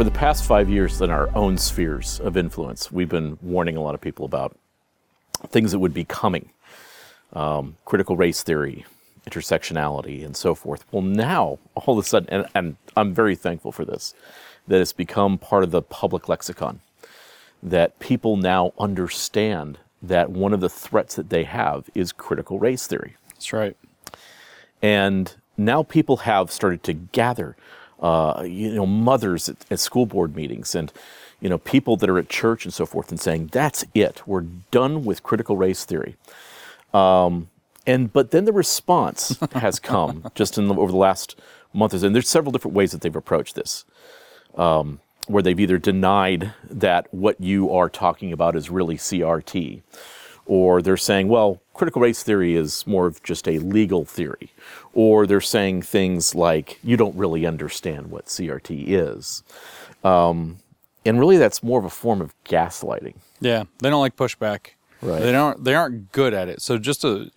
for the past five years in our own spheres of influence, we've been warning a lot of people about things that would be coming um, critical race theory, intersectionality, and so forth. Well, now, all of a sudden, and, and I'm very thankful for this, that it's become part of the public lexicon, that people now understand that one of the threats that they have is critical race theory. That's right. And now people have started to gather, uh, you know, mothers at, at school board meetings and, you know, people that are at church and so forth and saying, that's it. We're done with critical race theory. Um, and but then the response has come just in the, over the last month or so. And there's several different ways that they've approached this, um, where they've either denied that what you are talking about is really CRT, or they're saying, well, critical race theory is more of just a legal theory, or they're saying things like you don't really understand what CRT is. Um, and really, that's more of a form of gaslighting. Yeah, they don't like pushback. Right. They don't. They aren't good at it. So just to,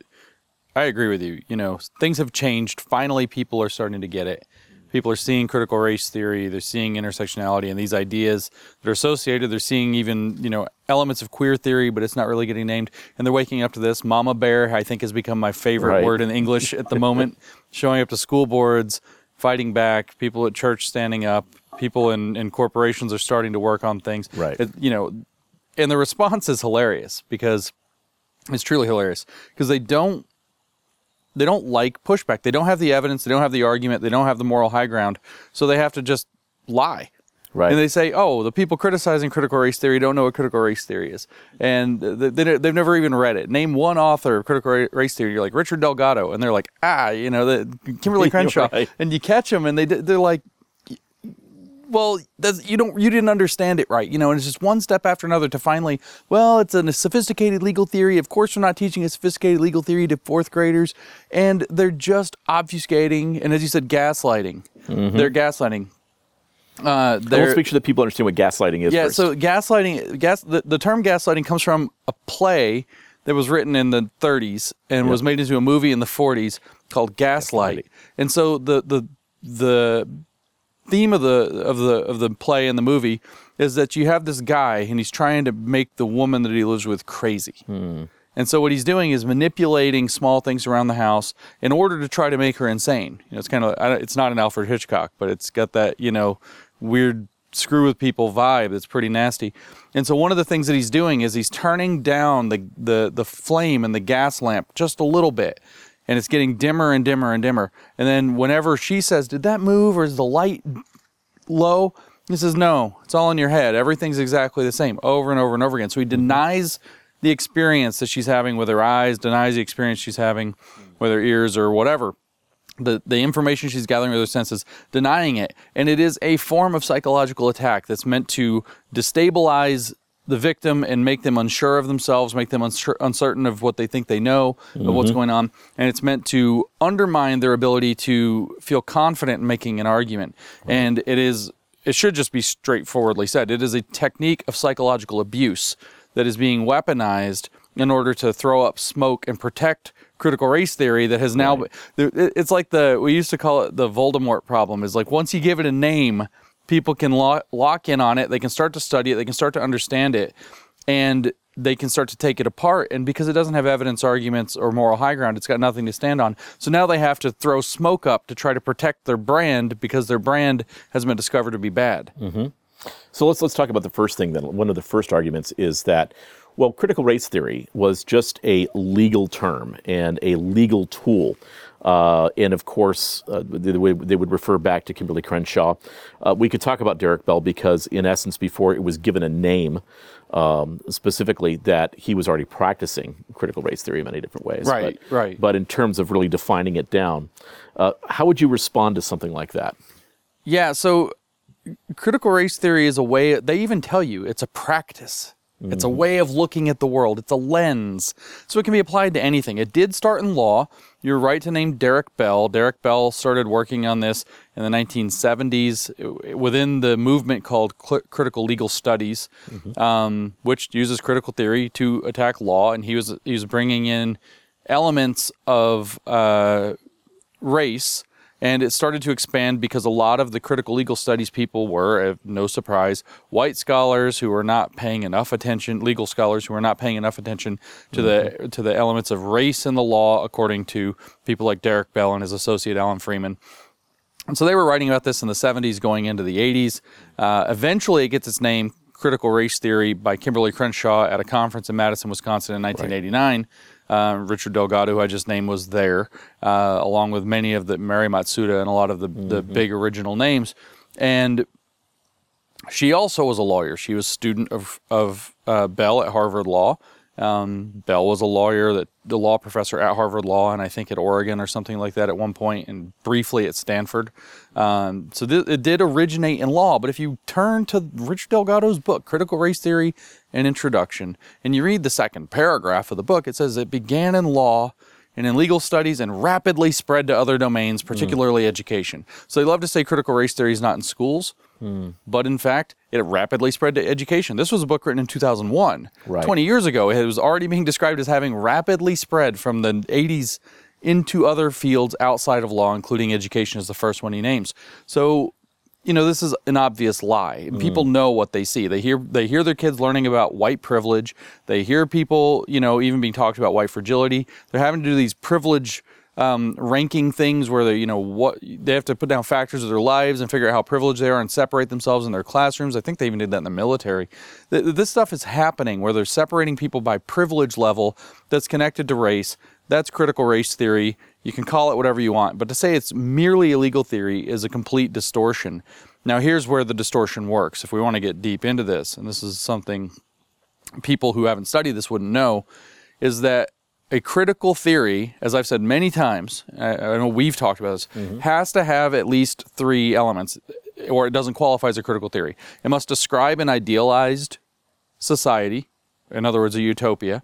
I agree with you. You know, things have changed. Finally, people are starting to get it. People are seeing critical race theory. They're seeing intersectionality and these ideas that are associated. They're seeing even you know elements of queer theory, but it's not really getting named. And they're waking up to this. Mama bear, I think, has become my favorite Right. word in English at the moment. Showing up to school boards, fighting back. People at church standing up. People in, in corporations are starting to work on things. Right. It- you know, and the response is hilarious because it's truly hilarious because they don't they don't like pushback. They don't have the evidence. They don't have the argument. They don't have the moral high ground. So they have to just lie. Right. And they say, "Oh, the people criticizing critical race theory don't know what critical race theory is, and they, they, they've never even read it. Name one author of critical race theory. You're like Richard Delgado, and they're like, ah, you know, the Kimberlé Crenshaw, Right. and you catch them, and they they're like, well, you don't you didn't understand it right, you know, and it's just one step after another to finally, well, it's a sophisticated legal theory. Of course, we're not teaching a sophisticated legal theory to fourth graders, and they're just obfuscating and, as you said, gaslighting. They're gaslighting. Uh, let's make sure that people understand what gaslighting is yeah, first. so gaslighting, gas. The, the term gaslighting comes from a play that was written in the 30s and was made into a movie in the 40s called Gaslight. And so the the the theme of the of the of the play and the movie is that you have this guy and he's trying to make the woman that he lives with crazy. Hmm. And so what he's doing is manipulating small things around the house in order to try to make her insane. You know, it's kind of it's not an Alfred Hitchcock, but it's got that you know weird screw with people vibe that's pretty nasty. And so one of the things that he's doing is he's turning down the the the flame and the gas lamp just a little bit. And it's getting dimmer and dimmer and dimmer. And then whenever she says, "Did that move or is the light low?" He says, "No, it's all in your head. Everything's exactly the same over and over and over again." So he mm-hmm. denies the experience that she's having with her eyes, denies the experience she's having with her ears or whatever. The, the information she's gathering with her senses, denying it. And it is a form of psychological attack that's meant to destabilize the victim and make them unsure of themselves, make them uncertain of what they think they know, of what's mm-hmm. going on. And it's meant to undermine their ability to feel confident in making an argument. And it is, it should just be straightforwardly said, it is a technique of psychological abuse that is being weaponized in order to throw up smoke and protect critical race theory that has now it- it's like the we used to call it the Voldemort problem is like once you give it a name people can lock, lock in on it they can start to study it they can start to understand it and they can start to take it apart and because it doesn't have evidence arguments or moral high ground it's got nothing to stand on so now they have to throw smoke up to try to protect their brand because their brand has been discovered to be bad mm-hmm. So let's let's talk about the first thing then. One of the first arguments is that well, critical race theory was just a legal term and a legal tool. Uh, and of course, uh, they, they would- refer back to Kimberlé Crenshaw. Uh, we could talk about Derek Bell because, in essence, before it was given a name, um, specifically that he was already practicing critical race theory in many different ways. Right, but, right. But in terms of really defining it down, uh, how would you respond to something like that? Yeah, so critical race theory is a way, they even tell you it's a practice. It's a way of looking at the world. It's a lens. So it can be applied to anything. It did start in law. You're right to name Derek Bell. Derek Bell started working on this in the 1970s uh, within the movement called cl- critical legal studies, um, which uses critical theory to attack law. And he was he was bringing in elements of uh, race And it started to expand because a lot of the critical legal studies people were, uh, no surprise, white scholars who were not paying enough attention, legal scholars who were not paying enough attention to the to the elements of race in the law, according to people like Derek Bell and his associate Alan Freeman. And so they were writing about this in the 70s, going into the 80s. Uh, eventually, it gets its name, Critical Race Theory, by Kimberlé Crenshaw at a conference in Madison, Wisconsin in 1989. Uh, Richard Delgado, who I just named, was there, uh, along with many of the Mari Matsuda and a lot of the, the big original names. And she also was a lawyer. She was a student of, of uh, Bell at Harvard Law. Um, Bell was a lawyer, that the law professor at Harvard Law, and I think at Oregon or something like that at one point, and briefly at Stanford. Um, so th- it did originate in law. But if you turn to Richard Delgado's book, Critical Race Theory An Introduction, and you read the second paragraph of the book, it says it began in law and in legal studies and rapidly spread to other domains, hmm. particularly education. So they love to say critical race theory is not in schools, hmm. but in fact, it rapidly spread to education. This was a book written in 2001. Right. 20 years ago, it was already being described as having rapidly spread from the 80s into other fields outside of law, including education, is the first one he names. So, you know, this is an obvious lie. People know what they see. They hear they hear their kids learning about white privilege. They hear people, you know, even being talked about white fragility. They're having to do these privilege um, ranking things where they, you know, what they have to put down factors of their lives and figure out how privileged they are and separate themselves in their classrooms. I think they even did that in the military. Th- This stuff is happening where they're separating people by privilege level that's connected to race. That's critical race theory. You can call it whatever you want, but to say it's merely a legal theory is a complete distortion. Now, here's where the distortion works. If we want to get deep into this, and this is something people who haven't studied this wouldn't know, is that a critical theory, as I've said many times, I, I know we've talked about this, mm-hmm. has to have at least three elements, or it doesn't qualify as a critical theory. It must describe an idealized society, in other words, a utopia.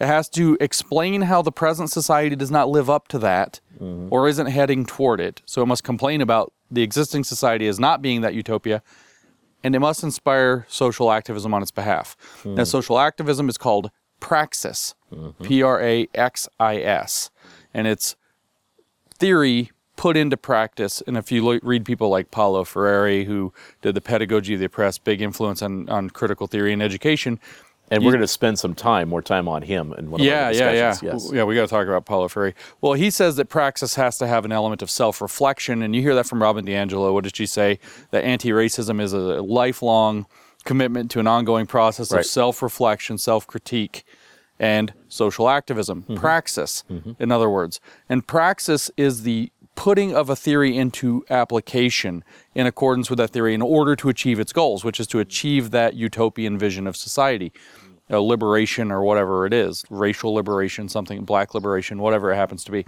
It has to explain how the present society does not live up to that mm-hmm. or isn't heading toward it. So it must complain about the existing society as not being that utopia. And it must inspire social activism on its behalf. Hmm. Now, social activism is called praxis, mm-hmm. P R A X I S. And it's theory put into practice. And if you lo- read people like Paulo Freire, who did the Pedagogy of the Oppressed, big influence on, on critical theory and education, And we're going to spend some time, more time on him in one of yeah, yeah, yeah. Yes. yeah. We got to talk about Paulo Freire. Well, he says that praxis has to have an element of self-reflection, and you hear that from Robin DiAngelo. What did she say? That anti-racism is a lifelong commitment to an ongoing process Right. of self-reflection, self-critique, and social activism. Mm-hmm. Praxis, in other words, and praxis is the putting of a theory into application in accordance with that theory in order to achieve its goals, which is to achieve that utopian vision of society uh, liberation or whatever it is, racial liberation, something, black liberation, whatever it happens to be.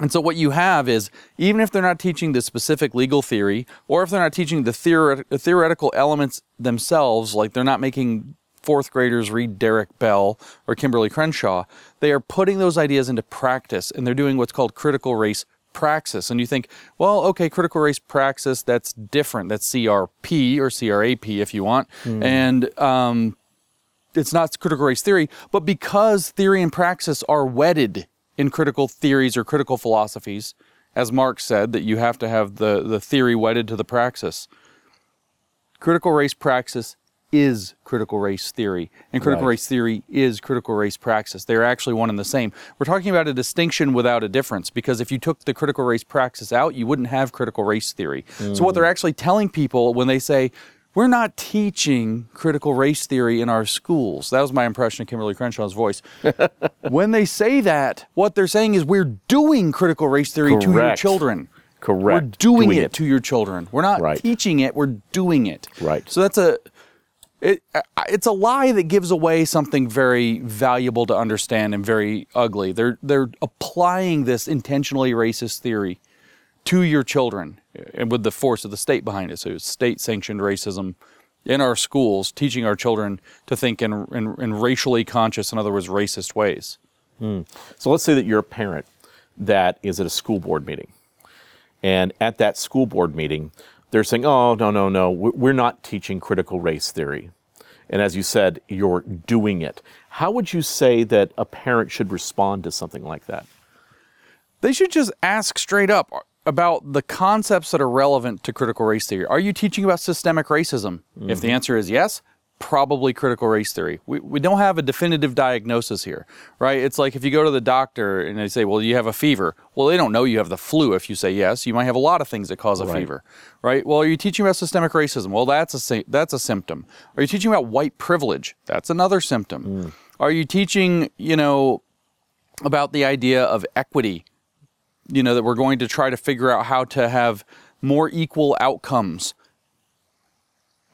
And so what you have is, even if they're not teaching the specific legal theory, or if they're not teaching the theoret- the theoretical elements themselves, like they're not making fourth graders read Derek Bell or Kimberlé Crenshaw, they are putting those ideas into practice, and they're doing what's called critical race praxis. And you think, well, okay, critical race praxis, that's different. That's CRP or CRAP if you want. And um, it's not critical race theory, but because theory and praxis are wedded in critical theories or critical philosophies, as Marx said, that you have to have the, the theory wedded to the praxis. Critical race praxis is critical race theory, and critical Right. race theory is critical race praxis. They're actually one and the same. We're talking about a distinction without a difference because if you took the critical race praxis out, you wouldn't have critical race theory. So, what mm. they're actually telling people when they say, we're not teaching critical race theory in our schools. That was my impression of Kimberlé Crenshaw's voice. when they say that, what they're saying is we're doing critical race theory to your children. Correct. We're doing, Doing it, it. to your children. We're not Right. teaching it, we're doing it. Right. So that's a it, it's a lie that gives away something very valuable to understand and very ugly. They're they're applying this intentionally racist theory to your children uh, and with the force of the state behind it. So it's state sanctioned racism in our schools, teaching our children to think in, in, in racially conscious, in other words, racist ways. So let's say that you're a parent that is at a school board meeting. And at that school board meeting, they're saying, oh, no, no, no, we're not teaching critical race theory. And as you said, you're doing it. How would you say that a parent should respond to something like that? They should just ask straight up about the concepts that are relevant to critical race theory. Are you teaching about systemic racism? Mm-hmm. If the answer is yes, probably critical race theory. We, we don't have a definitive diagnosis here, right? It's like if you go to the doctor and they say, well, you have a fever. Well, they don't know you have the flu if you say yes. You might have a lot of things that cause a Right. fever, right? Well, are you teaching about systemic racism? Well, that's a, that's a symptom. Are you teaching about white privilege? That's another symptom. Mm. Are you teaching, you know, about the idea of equity? You know, that we're going to try to figure out how to have more equal outcomes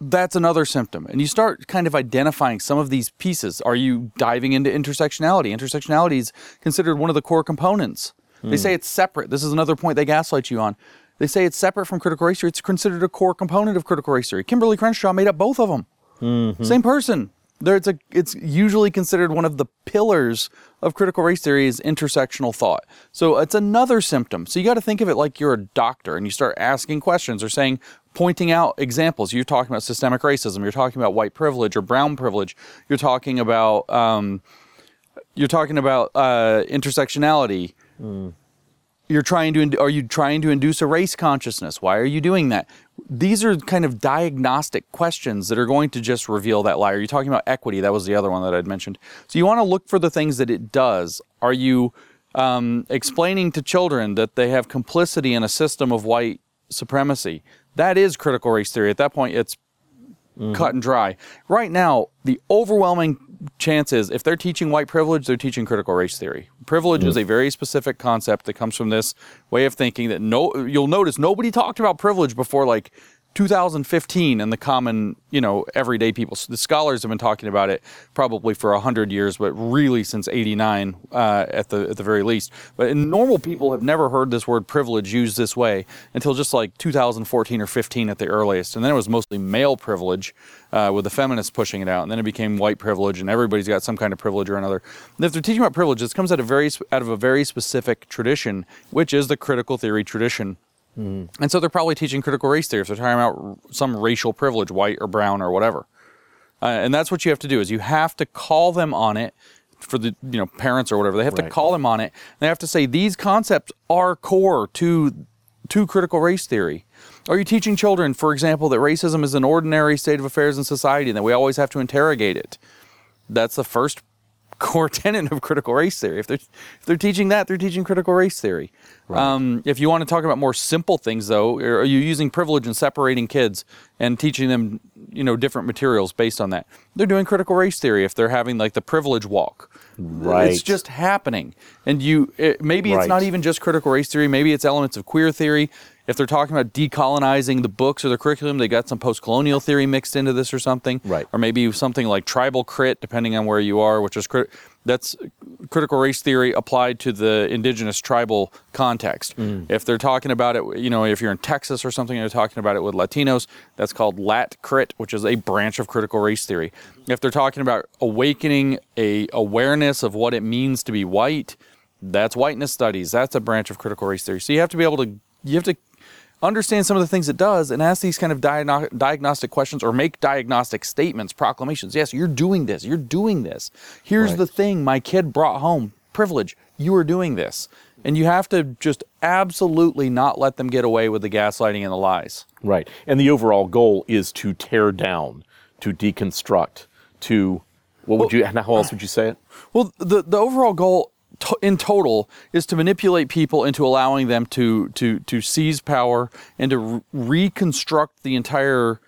that's another symptom. And you start kind of identifying some of these pieces. Are you diving into intersectionality? Intersectionality is considered one of the core components. They hmm. say it's separate. This is another point they gaslight you on. They say it's separate from critical race theory. It's considered a core component of critical race theory. Kimberlé Crenshaw made up both of them. Mm-hmm. Same person. There, it's a. It's usually considered one of the pillars of critical race theory is intersectional thought. So it's another symptom. So you got to think of it like you're a doctor and you start asking questions or saying, pointing out examples. You're talking about systemic racism. You're talking about white privilege or brown privilege. You're talking about. Um, you're talking about uh, intersectionality. You're trying to. Are you trying to induce a race consciousness? Why are you doing that? These are kind of diagnostic questions that are going to just reveal that lie. Are you talking about equity? That was the other one that I'd mentioned. So you want to look for the things that it does. Are you um, explaining to children that they have complicity in a system of white supremacy? That is critical race theory. At that point, it's Mm-hmm. cut and dry. Right now, the overwhelming chance is if they're teaching white privilege, they're teaching critical race theory. Privilege is a very specific concept that comes from this way of thinking that no you'll notice nobody talked about privilege before like 2015 and the common, you know, everyday people. The scholars have been talking about it probably for 100 years, but really since 89 uh, at the at the very least. But normal people have never heard this word privilege used this way until just like 2014 or 15 at the earliest. And then it was mostly male privilege uh, with the feminists pushing it out. And then it became white privilege and everybody's got some kind of privilege or another. And if they're teaching about privilege, this comes out of, very, out of a very specific tradition, which is the critical theory tradition. And so they're probably teaching critical race theory if they're talking about some racial privilege, white or brown or whatever. Uh, and that's what you have to do is you have to call them on it for the you know parents or whatever. They have to call them on it. They have to say these concepts are core to to critical race theory. Are you teaching children, for example, that racism is an ordinary state of affairs in society and that we always have to interrogate it? That's the first core tenet of critical race theory. If they're if they're teaching that, they're teaching critical race theory. Um, if you want to talk about more simple things, though, are you using privilege and separating kids and teaching them, you know, different materials based on that? They're doing critical race theory. If they're having like the privilege walk, Right. It's just happening, and you it, maybe it's not even just critical race theory. Maybe it's elements of queer theory. If they're talking about decolonizing the books or the curriculum, they got some post-colonial theory mixed into this or something Right. or maybe something like tribal crit, depending on where you are, which is crit- that's critical race theory applied to the indigenous tribal context. Mm. If they're talking about it, you know, if you're in Texas or something, and they're talking about it with Latinos, that's called Lat crit, which is a branch of critical race theory. If they're talking about awakening a awareness of what it means to be white, that's whiteness studies. That's a branch of critical race theory. So you have to be able to you have to understand some of the things it does and ask these kind of diagno- diagnostic questions or make diagnostic statements, proclamations. Yes, you're doing this. You're doing this. Here's Right. the thing my kid brought home privilege. You are doing this. And you have to just absolutely not let them get away with the gaslighting and the lies. Right. And the overall goal is to tear down, to deconstruct, to what would you? And how else would you say it? Well, the the overall goal to, in total is to manipulate people into allowing them to to to seize power and to re- reconstruct the entire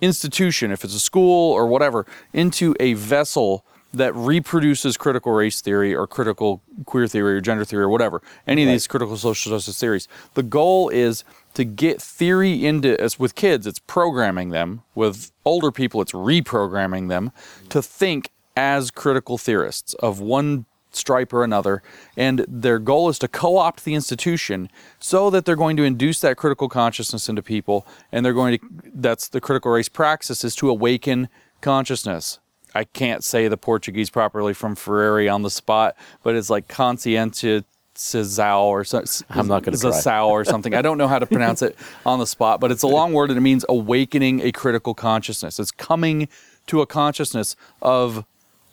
institution, if it's a school or whatever, into a vessel that reproduces critical race theory or critical queer theory or gender theory or whatever, any of these critical social justice theories. The goal is to get theory into as with kids, it's programming them. With older people, it's reprogramming them to think as critical theorists of one stripe or another. And their goal is to co opt the institution so that they're going to induce that critical consciousness into people. And they're going to, that's the critical race praxis, is to awaken consciousness. I can't say the Portuguese properly from Freire on the spot, but it's like conscientia. or something. I'm not gonna try. Zazao or something. I don't know how to pronounce it on the spot, but it's a long word and it means awakening a critical consciousness. It's coming to a consciousness of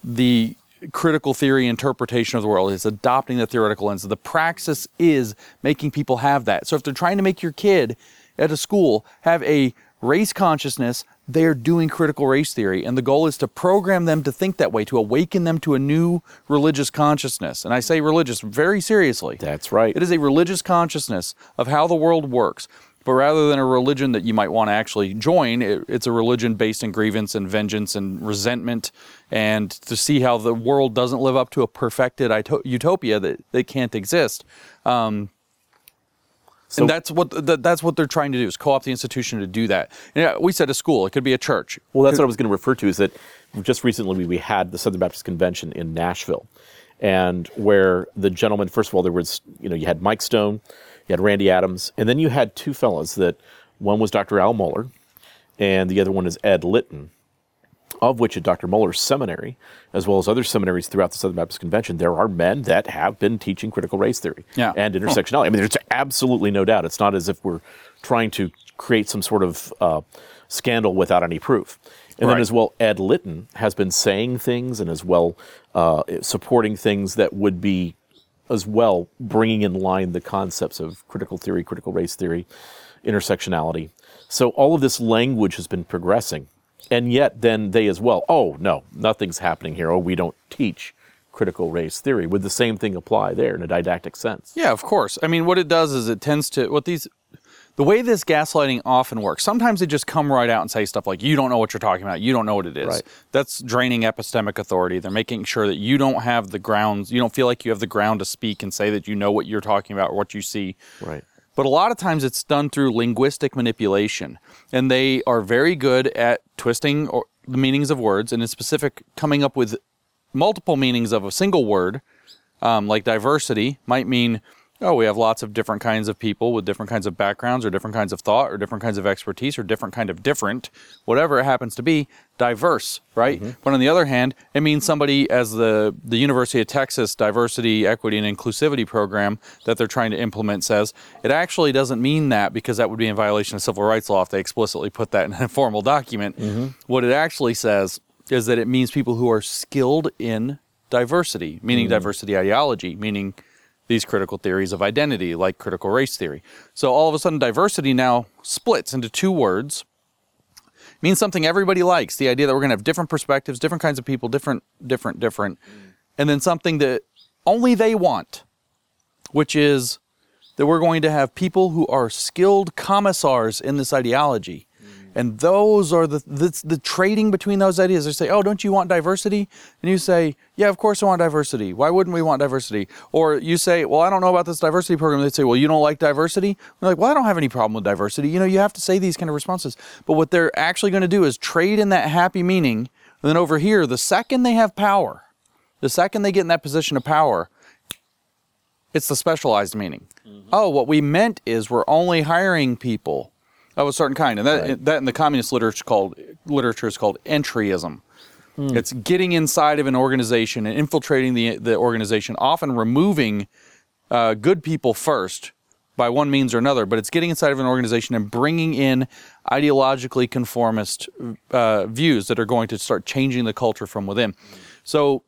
the critical theory interpretation of the world. It's adopting the theoretical lens. The praxis is making people have that. So if they're trying to make your kid at a school have a race consciousness, they're doing critical race theory. And the goal is to program them to think that way, to awaken them to a new religious consciousness. And I say religious very seriously. That's right. It is a religious consciousness of how the world works. But rather than a religion that you might want to actually join, it, it's a religion based in grievance and vengeance and resentment, and to see how the world doesn't live up to a perfected utopia that, that can't exist. Um, So- and that's what th- that's what they're trying to do is co-opt the institution to do that. Yeah, we said a school. It could be a church. Well, that's what I was going to refer to. Is that just recently we, we had the Southern Baptist Convention in Nashville, and where the gentleman, first of all, there was you know you had Mike Stone, you had Randy Adams, and then you had two fellows that one was Dr. Al Mohler, and the other one is Ed Litton, of which at Dr. Mohler's seminary, as well as other seminaries throughout the Southern Baptist Convention, there are men that have been teaching critical race theory Yeah. and intersectionality. I mean, there's absolutely no doubt. It's not as if we're trying to create some sort of uh, scandal without any proof. And then as well, Ed Litton has been saying things and as well uh, supporting things that would be as well bringing in line the concepts of critical theory, critical race theory, intersectionality. So all of this language has been progressing. And yet then they as well, oh, no, nothing's happening here. Oh, we don't teach critical race theory. Would the same thing apply there in a didactic sense? Yeah, of course. I mean, what it does is it tends to what these the way this gaslighting often works. Sometimes they just come right out and say stuff like, "You don't know what you're talking about. You don't know what it is." Right. That's draining epistemic authority. They're making sure that you don't have the grounds. You don't feel like you have the ground to speak and say that you know what you're talking about or what you see. Right. But a lot of times it's done through linguistic manipulation, and they are very good at twisting or, the meanings of words, and in specific, coming up with multiple meanings of a single word. Um, like diversity might mean, oh, we have lots of different kinds of people with different kinds of backgrounds, or different kinds of thought, or different kinds of expertise, or different kind of different, whatever it happens to be, diverse, right? Mm-hmm. But on the other hand, it means somebody as the the University of Texas diversity, equity, and inclusivity program that they're trying to implement says it actually doesn't mean that because that would be in violation of civil rights law if they explicitly put that in a formal document. Mm-hmm. What it actually says is that it means people who are skilled in diversity, meaning mm. diversity ideology, meaning these critical theories of identity, like critical race theory. So all of a sudden, diversity now splits into two words. Means something everybody likes. The idea that we're going to have different perspectives, different kinds of people, different, different, different, and then something that only they want, which is that we're going to have people who are skilled commissars in this ideology. And those are the, the the trading between those ideas. They say, "Oh, don't you want diversity?" And you say, "Yeah, of course I want diversity. Why wouldn't we want diversity?" Or you say, "Well, I don't know about this diversity program." They say, "Well, you don't like diversity?" They're like, "Well, I don't have any problem with diversity." You know, you have to say these kind of responses. But what they're actually going to do is trade in that happy meaning. And then over here, the second they have power, the second they get in that position of power, it's the specialized meaning. Mm-hmm. Oh, what we meant is we're only hiring people of a certain kind, and that Right. that in the communist literature called literature is called entryism. It's getting inside of an organization and infiltrating the the organization, often removing uh, good people first by one means or another, but it's getting inside of an organization and bringing in ideologically conformist uh, views that are going to start changing the culture from within. So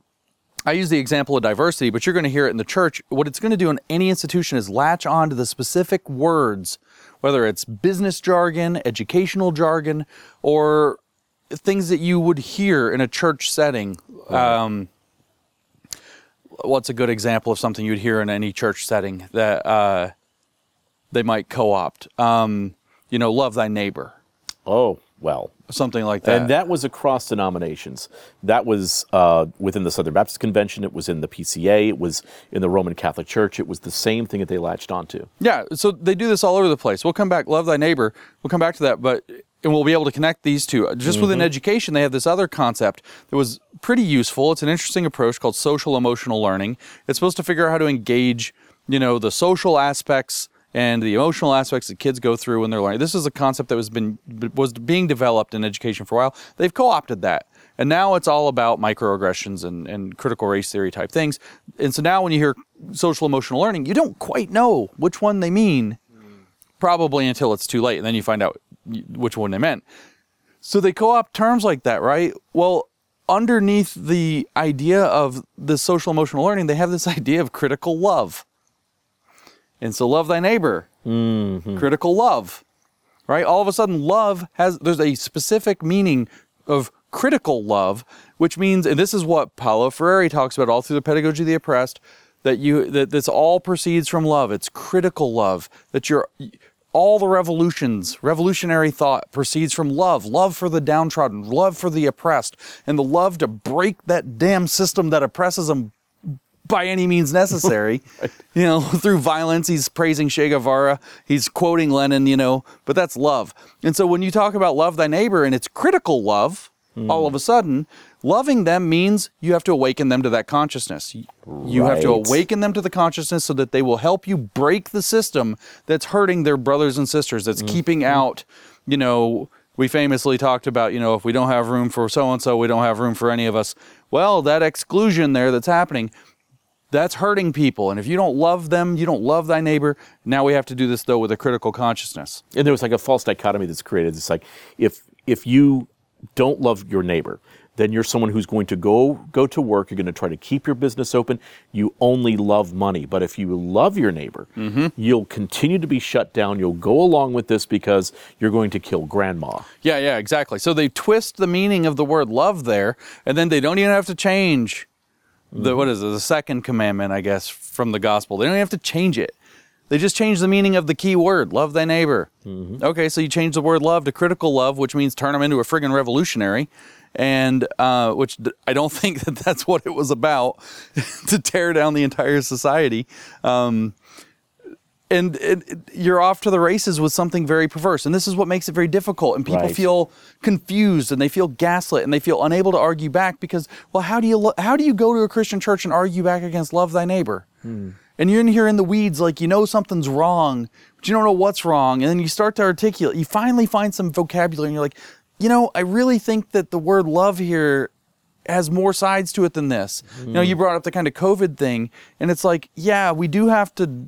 I use the example of diversity, but you're going to hear it in the church. What it's going to do in any institution is latch on to the specific words, whether it's business jargon, educational jargon, or things that you would hear in a church setting. Um, what's a good example of something you'd hear in any church setting that uh, they might co-opt? Um, you know, love thy neighbor, Oh, well. Something like that. And that was across denominations. That was uh, within the Southern Baptist Convention. It was in the PCA. It was in the Roman Catholic Church. It was the same thing that they latched onto. Yeah, so they do this all over the place. We'll come back, love thy neighbor. We'll come back to that, but and we'll be able to connect these two. Just within education, they have this other concept that was pretty useful. It's an interesting approach called social emotional learning. It's supposed to figure out how to engage, you know, the social aspects and the emotional aspects that kids go through when they're learning. This is a concept that was been was being developed in education for a while. They've co-opted that. And now it's all about microaggressions and, and critical race theory type things. And so now when you hear social emotional learning, you don't quite know which one they mean probably until it's too late and then you find out which one they meant so they co-opt terms like that right well underneath the idea of the social emotional learning, they have this idea of critical love. And so, love thy neighbor, mm-hmm. critical love, right? All of a sudden, love has, there's a specific meaning of critical love, which means, and this is what Paulo Freire talks about all through the pedagogy of the oppressed, that you, that this all proceeds from love. It's critical love, that you're, all the revolutions, revolutionary thought proceeds from love, love for the downtrodden, love for the oppressed, and the love to break that damn system that oppresses them by any means necessary. You know, through violence, he's praising Che Guevara, he's quoting Lenin, you know, but that's love. And so when you talk about love thy neighbor and it's critical love, hmm. all of a sudden, loving them means you have to awaken them to that consciousness. You have to awaken them to the consciousness so that they will help you break the system that's hurting their brothers and sisters, that's mm-hmm. keeping out, you know, we famously talked about, you know, if we don't have room for so and so, we don't have room for any of us. Well, that exclusion there that's happening, that's hurting people. And if you don't love them, you don't love thy neighbor. Now we have to do this though with a critical consciousness. and there was like a false dichotomy that's created. It's like if if you don't love your neighbor, then you're someone who's going to go go to work. You're going to try to keep your business open. You only love money. But if you love your neighbor, mm-hmm. you'll continue to be shut down. You'll go along with this because you're going to kill grandma. Yeah, yeah, exactly. So they twist the meaning of the word love there, and then they don't even have to change the what is it, the second commandment, I guess, from the gospel. They don't have to change it. They just change the meaning of the key word, love thy neighbor. Okay, so you change the word love to critical love, which means turn them into a friggin' revolutionary. And uh, which I don't think that that's what it was about to tear down the entire society. Um, and it, it- you're off to the races with something very perverse. And this is what makes it very difficult. And people Right. feel confused and they feel gaslit and they feel unable to argue back because, well, how do you lo- how do you go to a Christian church and argue back against love thy neighbor? Hmm. And you're in here in the weeds, like you know something's wrong, but you don't know what's wrong. And then you start to articulate. You finally find some vocabulary, and you're like, you know, I really think that the word love here has more sides to it than this. You know, hmm. you brought up the kind of COVID thing, and it's like, yeah, we do have to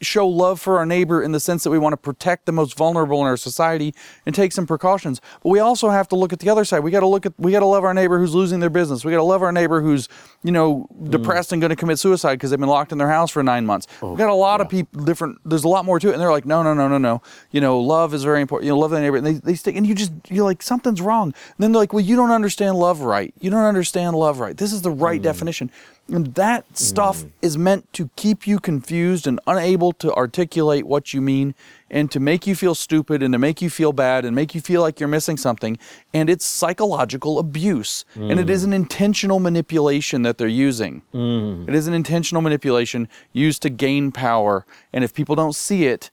show love for our neighbor in the sense that we want to protect the most vulnerable in our society and take some precautions. But we also have to look at the other side. We got to look at we got to love our neighbor who's losing their business. We got to love our neighbor who's, you know, hmm. depressed and going to commit suicide because they've been locked in their house for 9 months. Oh, we got a lot of people different there's a lot more to it and they're like, "No, no, no, no, no. You know, love is very important. You know, love the neighbor." And they they stick and you just you're like something's wrong. And then they're like, "Well, you don't understand love right. You don't understand love right. This is the right hmm. definition." And that stuff mm. is meant to keep you confused and unable to articulate what you mean and to make you feel stupid and to make you feel bad and make you feel like you're missing something. And it's psychological abuse. And it is an mm. intentional manipulation that they're using. Mm. It is an intentional manipulation used to gain power. And if people don't see it,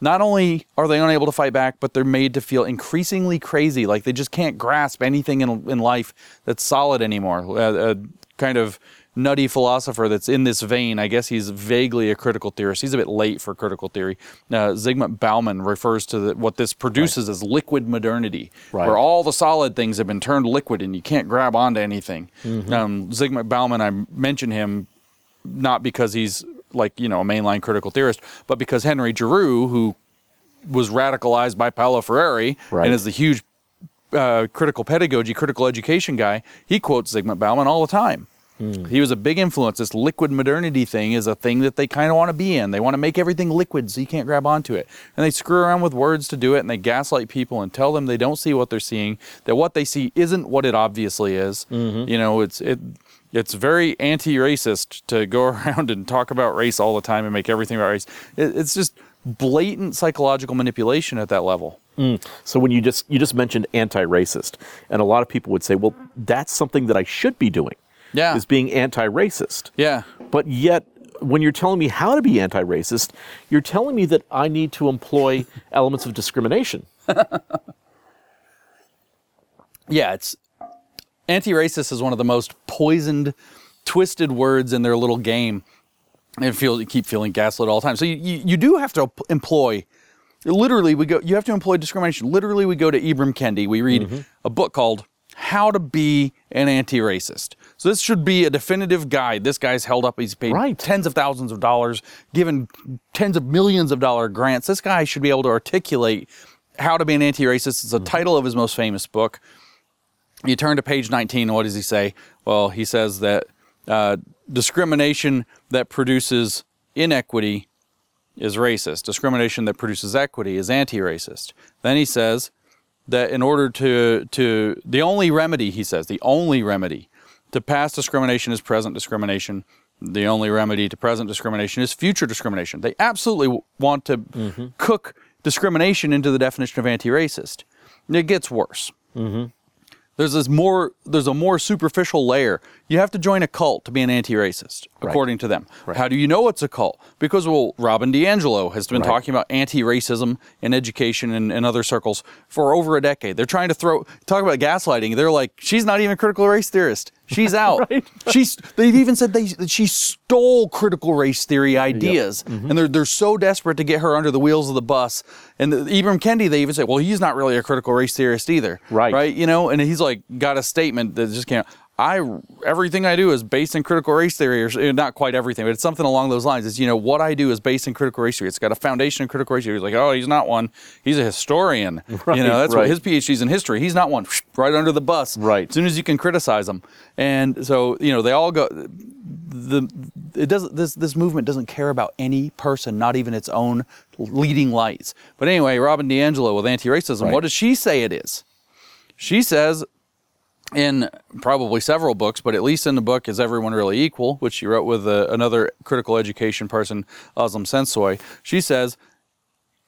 not only are they unable to fight back, but they're made to feel increasingly crazy, like they just can't grasp anything in, in life that's solid anymore. A, a kind of nutty philosopher that's in this vein, I guess he's vaguely a critical theorist. He's a bit late for critical theory. Uh, Zygmunt Bauman refers to the, what this produces as liquid modernity, Right. where all the solid things have been turned liquid and you can't grab onto anything. Um, Zygmunt Bauman, I mention him not because he's like you know a mainline critical theorist, but because Henry Giroux, who was radicalized by Paulo Freire Right. and is the huge uh, critical pedagogy, critical education guy, he quotes Zygmunt Bauman all the time. Mm. He was a big influence. This liquid modernity thing is a thing that they kind of want to be in. They want to make everything liquid so you can't grab onto it. And they screw around with words to do it and they gaslight people and tell them they don't see what they're seeing, that what they see isn't what it obviously is. Mm-hmm. You know, it's it it's very anti-racist to go around and talk about race all the time and make everything about race. It, it's just blatant psychological manipulation at that level. Mm. So when you just you just mentioned anti-racist, and a lot of people would say, well, that's something that I should be doing. Yeah. Is being anti-racist. Yeah. But yet, when you're telling me how to be anti-racist, you're telling me that I need to employ elements of discrimination. Yeah, it's anti-racist is one of the most poisoned, twisted words in their little game. And feel you keep feeling gaslit all the time. So you, you, you do have to employ. Literally, we go. You have to employ discrimination. Literally, we go to Ibram Kendi. We read mm-hmm. a book called "How to Be an Anti-Racist." So this should be a definitive guide. This guy's held up. He's paid Right. tens of thousands of dollars, given tens of millions of dollar grants. This guy should be able to articulate how to be an anti-racist. It's the title of his most famous book you turn to page 19, and what does he say? Well, he says that uh, discrimination that produces inequity is racist. Discrimination that produces equity is anti-racist. Then he says that in order to to the only remedy, he says, the only remedy to past discrimination is present discrimination. The only remedy to present discrimination is future discrimination. They absolutely want to mm-hmm. cook discrimination into the definition of anti-racist. It gets worse. Mm-hmm. There's this more. There's a more superficial layer. You have to join a cult to be an anti-racist, according to them. How do you know it's a cult? Because well, Robin DiAngelo has been Right. talking about anti-racism in education and, and other circles for over a decade. They're trying to throw talk about gaslighting. They're like, she's not even a critical race theorist. She's out. She's. They've even said they that she stole critical race theory ideas, Mm-hmm. and they're they're so desperate to get her under the wheels of the bus. And the, Ibram Kendi, they even say, well, he's not really a critical race theorist either. Right. Right. You know, and he's like got a statement that just can't. I everything I do is based in critical race theory, or not quite everything, but it's something along those lines. It's you know what I do is based in critical race theory. It's got a foundation in critical race theory. He's like, oh, he's not one. He's a historian. Right, you know, that's what right. his PhD's in history. He's not one. Right under the bus. Right. As soon as you can criticize him, and so you know they all go. The it doesn't this this movement doesn't care about any person, not even its own leading lights. But anyway, Robin DiAngelo with anti-racism. Right. What does she say it is? She says in probably several books, but at least in the book Is Everyone Really Equal, which she wrote with uh, another critical education person, Özlem Sensoy, she says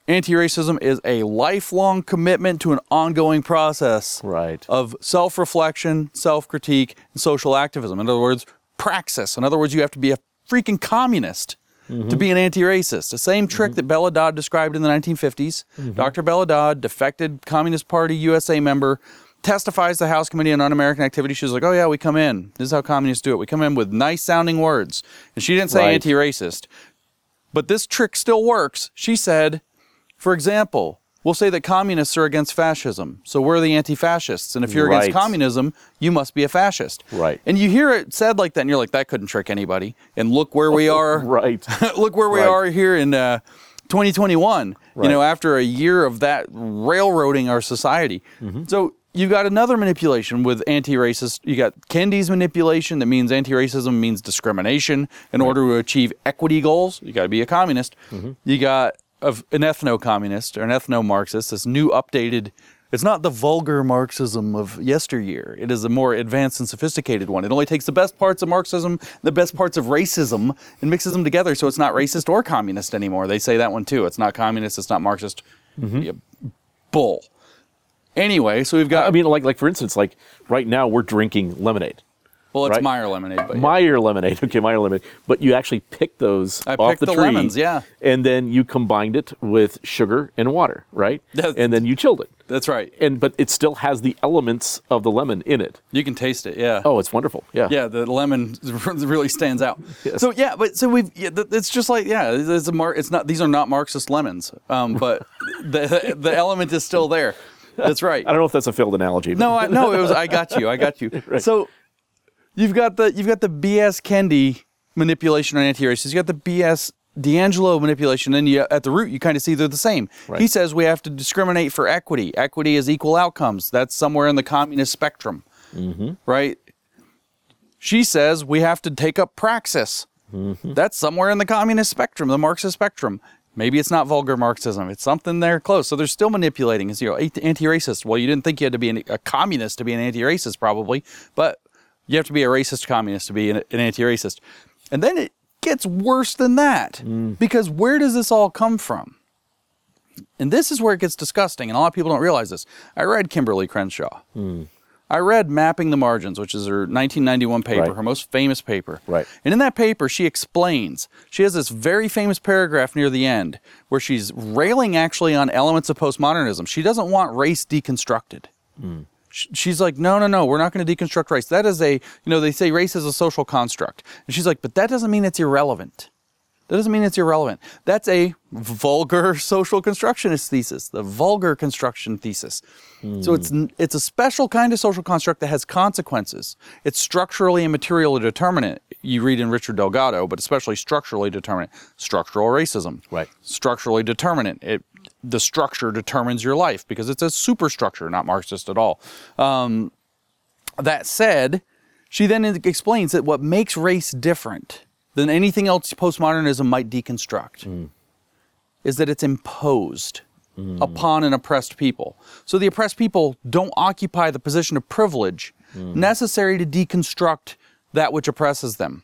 anti-racism is a lifelong commitment to an ongoing process Right. of self-reflection, self-critique, and social activism. In other words, praxis. In other words, you have to be a freaking communist to mm-hmm. be an anti-racist. The same trick mm-hmm. that Bella Dodd described in the 1950s. Mm-hmm. Dr. Bella Dodd, defected Communist Party USA member, testifies to the House Committee on Un-American Activity. She was like, "Oh yeah, we come in. This is how communists do it. We come in with nice-sounding words." And she didn't say Right. anti-racist. But this trick still works. She said, for example, we'll say that communists are against fascism. So we're the anti fascists. And if you're Right. against communism, you must be a fascist. Right. And you hear it said like that, and you're like, that couldn't trick anybody. And look where we are. Right. look where we Right. are here in uh, 2021, you know, after a year of that railroading our society. Mm-hmm. So you've got another manipulation with anti-racist. You got Kendi's manipulation that means anti-racism means discrimination in order to achieve equity goals. You got to be a communist. Mm-hmm. You got of an ethno-communist or an ethno-Marxist, this new updated. It's not the vulgar Marxism of yesteryear. It is a more advanced and sophisticated one. It only takes the best parts of Marxism, the best parts of racism, and mixes them together so it's not racist or communist anymore. They say that one too. It's not communist, it's not Marxist. Yeah, bull. Anyway, so we've got I mean, like, like for instance, like right now we're drinking lemonade. well, it's right. Meyer lemonade, but yeah. Meyer lemonade. Okay, Meyer lemonade. But you actually picked those I off picked the, the tree, lemons, yeah. and then you combined it with sugar and water, right? That's- and then you chilled it. that's right. And but it still has the elements of the lemon in it. You can taste it, yeah. Oh, it's wonderful. Yeah. Yeah, the lemon really stands out. So yeah, but so we've yeah, it's just like yeah, it's a mar- it's not these are not Marxist lemons, um, but the the element is still there. That's right. I don't know if that's a failed analogy. but- No, I, no, it was I got you. I got you. So you've got the you've got the BS Kendi manipulation on anti-racists. You got the BS DiAngelo manipulation. Then you at the root you kind of see they're the same. Right. He says we have to discriminate for equity. Equity is equal outcomes. That's somewhere in the communist spectrum, mm-hmm. right? She says we have to take up praxis. Mm-hmm. That's somewhere in the communist spectrum, the Marxist spectrum. Maybe it's not vulgar Marxism. It's something there close. So they're still manipulating. It's you know anti- anti-racist. Well, you didn't think you had to be an, a communist to be an anti-racist, probably, but you have to be a racist communist to be an, an anti-racist. And then it gets worse than that mm. because where does this all come from? And this is where it gets disgusting, and a lot of people don't realize this. I read Kimberlé Crenshaw. Mm. I read Mapping the Margins, which is her 1991 paper, Right. her most famous paper. Right. And in that paper, she explains, she has this very famous paragraph near the end where she's railing actually on elements of postmodernism. She doesn't want race deconstructed. Hmm. Sh- She's like, no, no, no, we're not going to deconstruct race. That is a, you know, they say race is a social construct. And she's like, but that doesn't mean it's irrelevant. That doesn't mean it's irrelevant. That's a vulgar social constructionist thesis, the vulgar construction thesis. So it's it's a special kind of social construct that has consequences. It's structurally and materially determinate. You read in Richard Delgado, but especially structurally determinate. Structural racism. Right. Structurally determinate. It the structure determines your life because it's a superstructure, not Marxist at all. Um, That said, she then explains that what makes race different than anything else postmodernism might deconstruct mm. is that it's imposed mm. upon an oppressed people. So the oppressed people don't occupy the position of privilege mm. necessary to deconstruct that which oppresses them.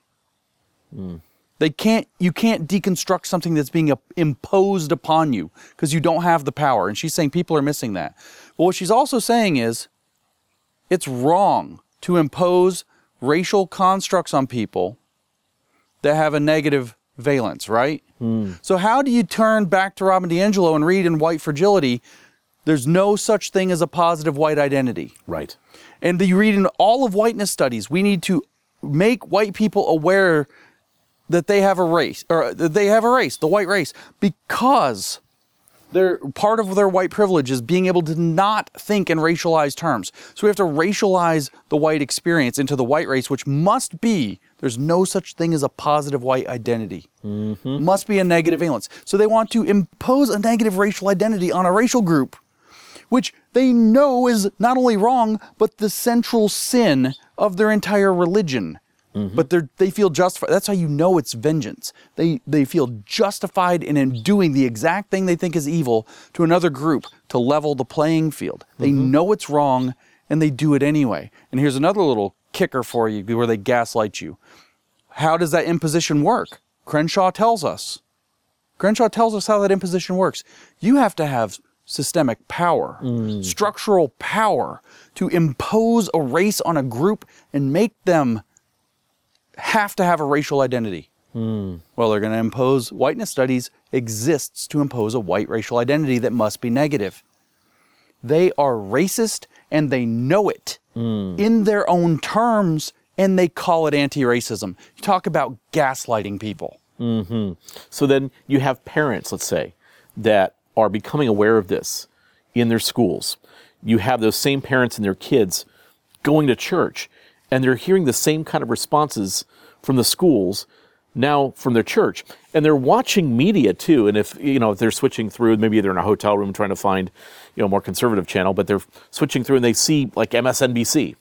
They can't you can't deconstruct something that's being imposed upon you because you don't have the power. And she's saying people are missing that. But what she's also saying is it's wrong to impose racial constructs on people that have a negative valence, right? So how do you turn back to Robin DiAngelo and read in White Fragility? There's no such thing as a positive white identity. Right. And you read in all of whiteness studies, we need to make white people aware that they have a race, or that they have a race, the white race, because they're part of their white privilege is being able to not think in racialized terms. So we have to racialize the white experience into the white race, which must be there's no such thing as a positive white identity. Mm-hmm. Must be a negative valence. So they want to impose a negative racial identity on a racial group which they know is not only wrong, but the central sin of their entire religion. Mm-hmm. But they they feel justified. That's how you know it's vengeance. They they feel justified in, in doing the exact thing they think is evil to another group to level the playing field. They mm-hmm. know it's wrong and they do it anyway. And here's another little kicker for you where they gaslight you. How does that imposition work? Crenshaw tells us. Crenshaw tells us how that imposition works. You have to have systemic power, mm. structural power to impose a race on a group and make them have to have a racial identity. Hmm. Well, they're going to impose whiteness studies exists to impose a white racial identity that must be negative. They are racist and they know it hmm. in their own terms and they call it anti racism. You talk about gaslighting people. Mm-hmm. So then you have parents, let's say, that are becoming aware of this in their schools. You have those same parents and their kids going to church, and they're hearing the same kind of responses from the schools now from their church. And they're watching media too. And if you know if they're switching through, maybe they're in a hotel room trying to find you know a more conservative channel, but they're switching through and they see like MSNBC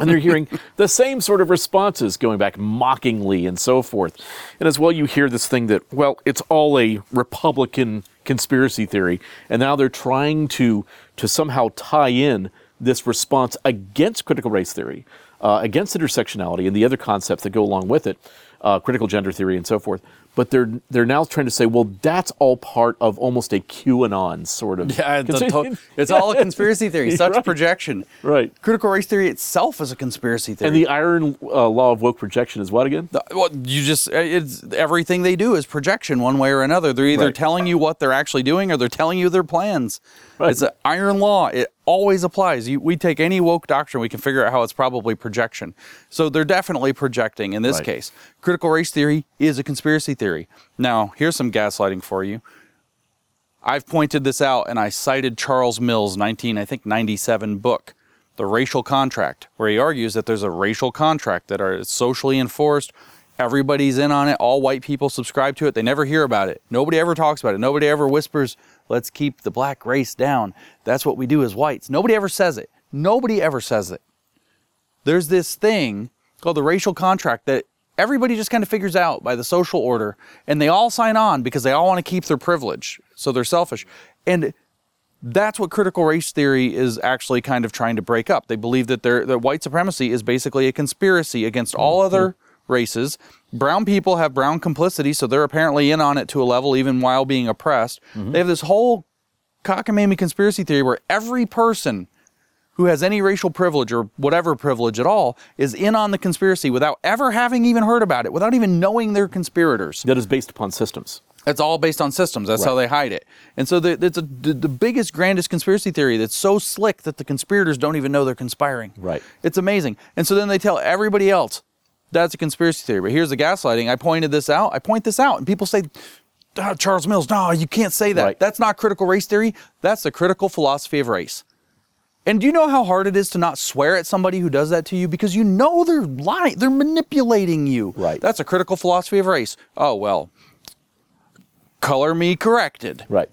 and they're hearing the same sort of responses going back mockingly and so forth. And as well, you hear this thing that, well, it's all a Republican conspiracy theory. And now they're trying to, to somehow tie in this response against critical race theory, uh, against intersectionality and the other concepts that go along with it, uh, critical gender theory and so forth. But they're they're now trying to say, well, that's all part of almost a QAnon sort of. Yeah, to- it's all a conspiracy theory. Such Right. projection. Right. Critical race theory itself is a conspiracy theory. And the iron uh, law of woke projection is what again? The- well, you just it's everything they do is projection one way or another. They're either Right. telling you what they're actually doing or they're telling you their plans. Right. It's an iron law. It always applies. You, we take any woke doctrine, we can figure out how it's probably projection. So they're definitely projecting in this Right. case. Critical race theory is a conspiracy theory. Now, here's some gaslighting for you. I've pointed this out and I cited Charles Mills 19 I think 97 book, The Racial Contract, where he argues that there's a racial contract that are socially enforced. Everybody's in on it. All white people subscribe to it. They never hear about it. Nobody ever talks about it. Nobody ever whispers, "Let's keep the black race down." That's what we do as whites. Nobody ever says it. Nobody ever says it. There's this thing called the racial contract that everybody just kind of figures out by the social order and they all sign on because they all want to keep their privilege. So they're selfish. And that's what critical race theory is actually kind of trying to break up. They believe that their that white supremacy is basically a conspiracy against all mm-hmm. other races. Brown people have brown complicity, so they're apparently in on it to a level even while being oppressed. Mm-hmm. They have this whole cockamamie conspiracy theory where every person who has any racial privilege or whatever privilege at all is in on the conspiracy without ever having even heard about it, without even knowing they're conspirators. That is based upon systems. It's all based on systems. That's how they hide it. And so the, it's a, the, the biggest, grandest conspiracy theory that's so slick that the conspirators don't even know they're conspiring. Right. It's amazing. And so then they tell everybody else that's a conspiracy theory. But here's the gaslighting. I pointed this out. I point this out, and people say, "Ah, Charles Mills, no, you can't say that. Right. That's not critical race theory. That's the critical philosophy of race. And do you know how hard it is to not swear at somebody who does that to you? Because you know they're lying, they're manipulating you. Right. That's a critical philosophy of race. Oh, well, color me corrected. Right.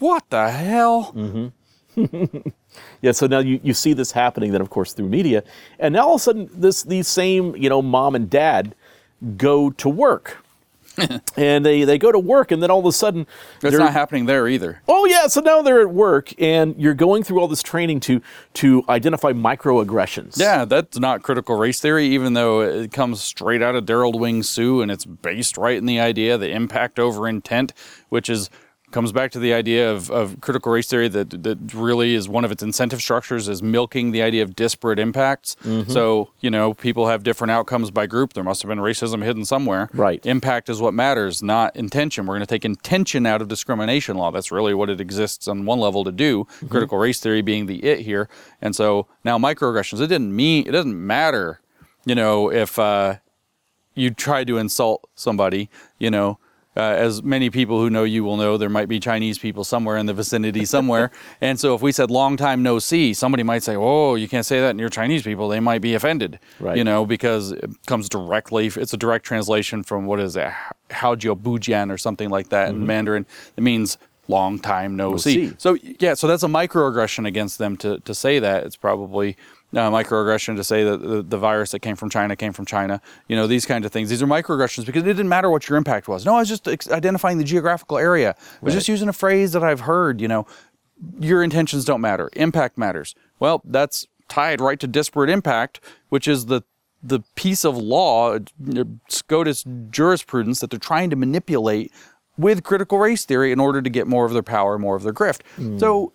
What the hell? Yeah, so now you, you see this happening then of course through media. And now all of a sudden this these same, you know, mom and dad go to work. and they, they go to work and then all of a sudden That's not happening there either. Oh yeah, so now they're at work and you're going through all this training to to identify microaggressions. Yeah, that's not critical race theory, even though it comes straight out of Derald Wing Sue and it's based right in the idea, the impact over intent, which is comes back to the idea of, of critical race theory that that really is one of its incentive structures is milking the idea of disparate impacts. Mm-hmm. So, you know, people have different outcomes by group. There must have been racism hidden somewhere. Right. Impact is what matters, not intention. We're going to take intention out of discrimination law. That's really what it exists on one level to do. Mm-hmm. Critical race theory being the it here. And so now microaggressions, it didn't mean, it doesn't matter, you know, if uh, you try to insult somebody, you know, uh, as many people who know you will know, there might be Chinese people somewhere in the vicinity somewhere. and so if we said long time no see, somebody might say, oh, you can't say that and you're Chinese people. They might be offended, Right. you know, because it comes directly, it's a direct translation from what is it, Haojiu Bujian or something like that in Mandarin. It means long time no, see. see. So yeah, so that's a microaggression against them to, to say that. It's probably uh, microaggression to say that the, the virus that came from China came from China. You know, these kinds of things. These are microaggressions because it didn't matter what your impact was. No, I was just ex- identifying the geographical area. I was just using a phrase that I've heard, you know, your intentions don't matter. Impact matters. Well, that's tied right to disparate impact, which is the the piece of law, uh, SCOTUS jurisprudence that they're trying to manipulate with critical race theory in order to get more of their power, more of their grift. So y-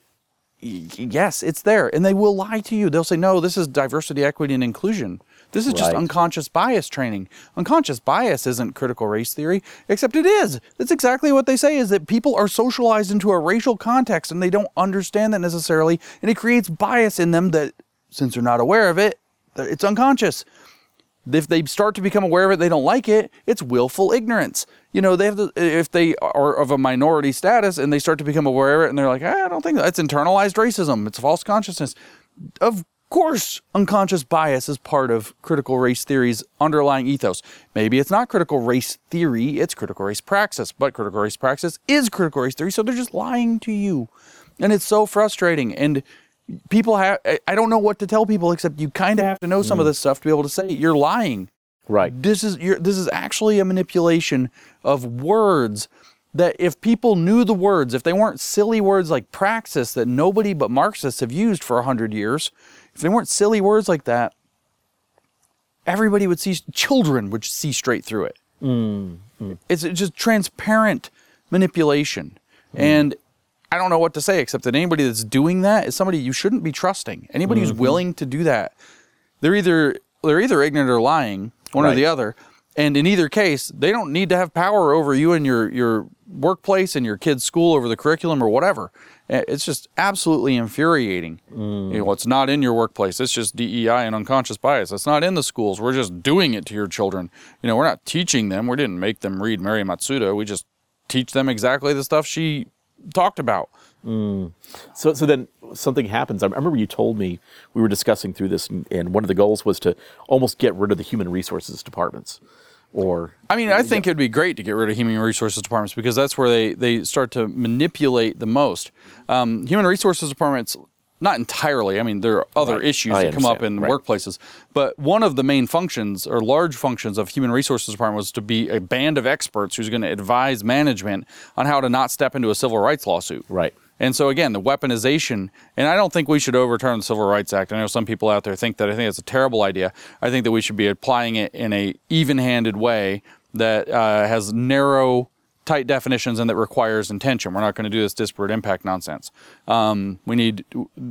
yes, it's there. And they will lie to you. They'll say, no, this is diversity, equity, and inclusion. This is just Right. unconscious bias training. Unconscious bias isn't critical race theory, except it is. That's exactly what they say is that people are socialized into a racial context and they don't understand that necessarily. And it creates bias in them that, since they're not aware of it, it's unconscious if they start to become aware of it, they don't like it. It's willful ignorance. You know, they have to, if they are of a minority status and they start to become aware of it, and they're like, ah, I don't think that's internalized racism. It's false consciousness. Of course, unconscious bias is part of critical race theory's underlying ethos. Maybe it's not critical race theory; it's critical race praxis. But critical race praxis is critical race theory, so they're just lying to you, and it's so frustrating. And people have I- don't know what to tell people except you kind of have to know some of mm. this stuff to be able to say you're lying. Right. This is you're, this is actually a manipulation of words that if people knew the words, if they weren't silly words like praxis that nobody but Marxists have used for a hundred years, if they weren't silly words like that, everybody would see children would see straight through it. Mm, mm. It's just transparent manipulation. And I don't know what to say except that anybody that's doing that is somebody you shouldn't be trusting. Anybody who's mm-hmm. willing to do that, they're either they're either ignorant or lying, one or the other. And in either case, they don't need to have power over you and your your workplace and your kid's school over the curriculum or whatever. It's just absolutely infuriating. You know, mm. it's not in your workplace. It's just DEI and unconscious bias. It's not in the schools. We're just doing it to your children. You know, we're not teaching them. We didn't make them read Mari Matsuda. We just teach them exactly the stuff she talked about. So, so then something happens. I remember you told me we were discussing through this, and, and one of the goals was to almost get rid of the human resources departments, or I mean, I think it'd be great to get rid of human resources departments because that's where they, they start to manipulate the most. Um, human resources departments, not entirely. I mean, there are other Right. issues I that come up in. Right. workplaces, but one of the main functions or large functions of human resources department was to be a band of experts who's going to advise management on how to not step into a civil rights lawsuit. Right. And so again, the weaponization, and I don't think we should overturn the Civil Rights Act. I know some people out there think that. I think it's a terrible idea. I think that we should be applying it in a even-handed way that uh, has narrow, tight definitions and that requires intention. We're not going to do this disparate impact nonsense. Um, we need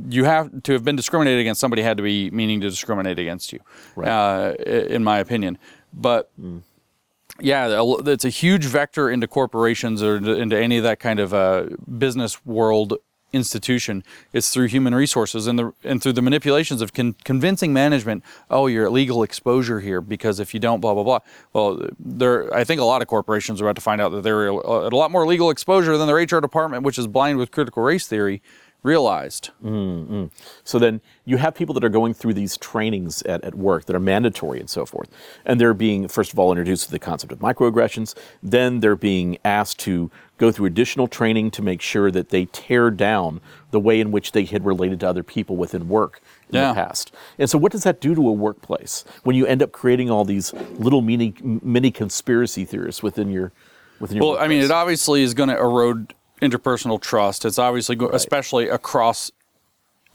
you have to have been discriminated against. Somebody had to be meaning to discriminate against you, uh, in my opinion. But yeah, it's a huge vector into corporations or into into any of that kind of uh, business world institution. It's through human resources and the and through the manipulations of con- convincing management. Oh, you're at legal exposure here because if you don't, blah blah blah. Well, there. I think a lot of corporations are about to find out that they're at a lot more legal exposure than their HR department, which is blind with critical race theory. Realized. Mm-hmm. So then you have people that are going through these trainings at, at work that are mandatory and so forth. And they're being, first of all, introduced to the concept of microaggressions. Then they're being asked to go through additional training to make sure that they tear down the way in which they had related to other people within work in Yeah. the past. And so what does that do to a workplace when you end up creating all these little mini mini conspiracy theorists within your within your Well, I mean, it obviously is going to erode interpersonal trust. It's obviously, go- especially across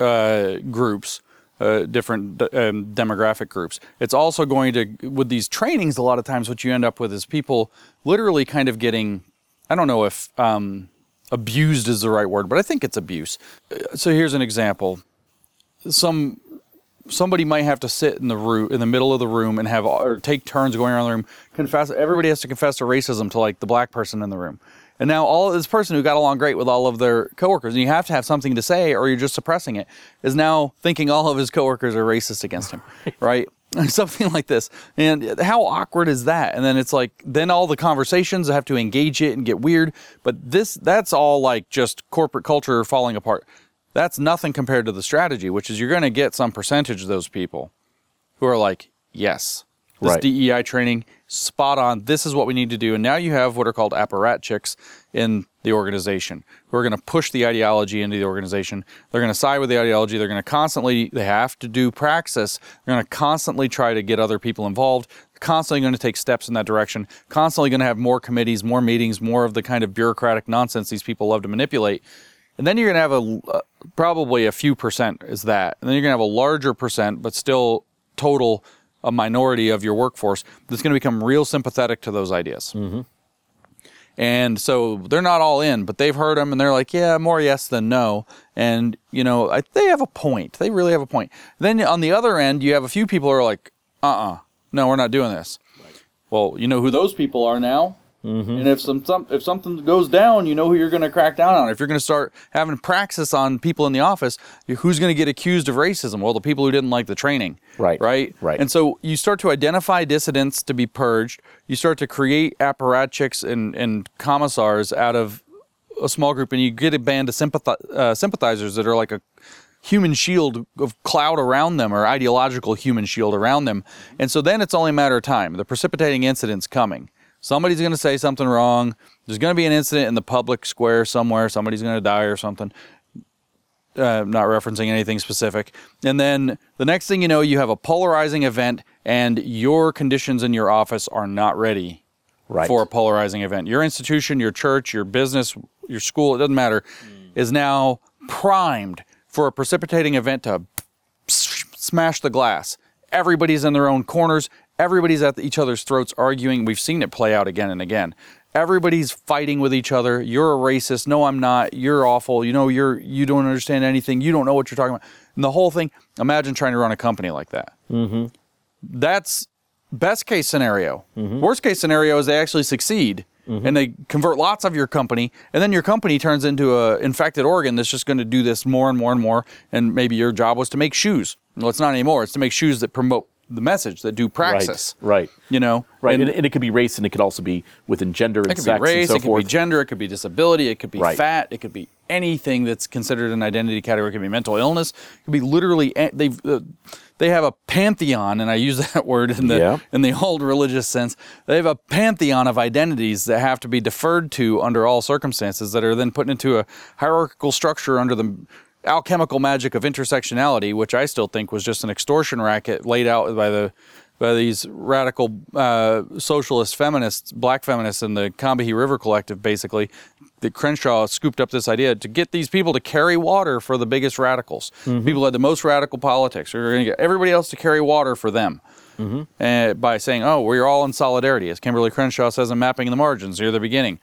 uh, groups, uh, different um, demographic groups. It's also going to, with these trainings, a lot of times what you end up with is people literally kind of getting, I don't know if um, abused is the right word, but I think it's abuse. Uh, So here's an example. Some somebody might have to sit in the room in the middle of the room and have or take turns going around the room confess everybody has to confess to racism to like the black person in the room and now all this person who got along great with all of their coworkers and you have to have something to say or you're just suppressing it is now thinking all of his coworkers are racist against him right? Something like this. And how awkward is that? And then it's like then all the conversations have to engage it and get weird. But this that's all like just corporate culture falling apart. That's nothing compared to the strategy, which is you're going to get some percentage of those people who are like, yes, this Right. DEI training, spot on. This is what we need to do. And now you have what are called apparatchiks in the organization who are going to push the ideology into the organization. They're going to side with the ideology. They're going to constantly, they have to do praxis. They're going to constantly try to get other people involved. Constantly going to take steps in that direction. Constantly going to have more committees, more meetings, more of the kind of bureaucratic nonsense these people love to manipulate. And then you're going to have a probably a few percent is that. And then you're going to have a larger percent, but still total a minority of your workforce that's going to become real sympathetic to those ideas. And so they're not all in, but they've heard them and they're like, yeah, more yes than no. And, you know, I, they have a point. They really have a point. Then on the other end, you have a few people who are like, uh uh no, we're not doing this. Well, you know who those people are now? And if some, some if something goes down, you know who you're going to crack down on. If you're going to start having praxis on people in the office, who's going to get accused of racism? Well, the people who didn't like the training. Right, Right. right. And so you start to identify dissidents to be purged. You start to create apparatchiks and, and commissars out of a small group, and you get a band of sympathi- uh, sympathizers that are like a human shield of cloud around them or ideological human shield around them. And so then it's only a matter of time. The precipitating incident's coming. Somebody's going to say something wrong. There's going to be an incident in the public square somewhere. Somebody's going to die or something. Uh, not referencing anything specific. And then the next thing you know, you have a polarizing event, and your conditions in your office are not ready Right. for a polarizing event. Your institution, your church, your business, your school, it doesn't matter, is now primed for a precipitating event to smash the glass. Everybody's in their own corners. Everybody's at each other's throats arguing. We've seen it play out again and again. Everybody's fighting with each other. You're a racist. No, I'm not. You're awful. You know, you're you don't understand anything. You don't know what you're talking about. And the whole thing. Imagine trying to run a company like that. Mm-hmm. That's best case scenario. Worst case scenario is they actually succeed and they convert lots of your company, and then your company turns into a infected organ that's just going to do this more and more and more. And maybe your job was to make shoes. Well, it's not anymore. It's to make shoes that promote the message that do praxis. Right. You know. Right. And And, and it could be race and it could also be within gender and it could sex be race. so it could be gender. It could be disability. It could be Right. fat. It could be anything that's considered an identity category. It could be mental illness. It could be literally. They uh, they have a pantheon, and I use that word in the Yeah. in the old religious sense. They have a pantheon of identities that have to be deferred to under all circumstances that are then put into a hierarchical structure under the alchemical magic of intersectionality, which I still think was just an extortion racket laid out by the by these radical uh, socialist feminists, black feminists in the Combahee River Collective, basically. That Crenshaw scooped up this idea to get these people to carry water for the biggest radicals. People who had the most radical politics. We're going to get everybody else to carry water for them uh, by saying, "Oh, we're all in solidarity," as Kimberlé Crenshaw says in "Mapping the Margins" near the beginning.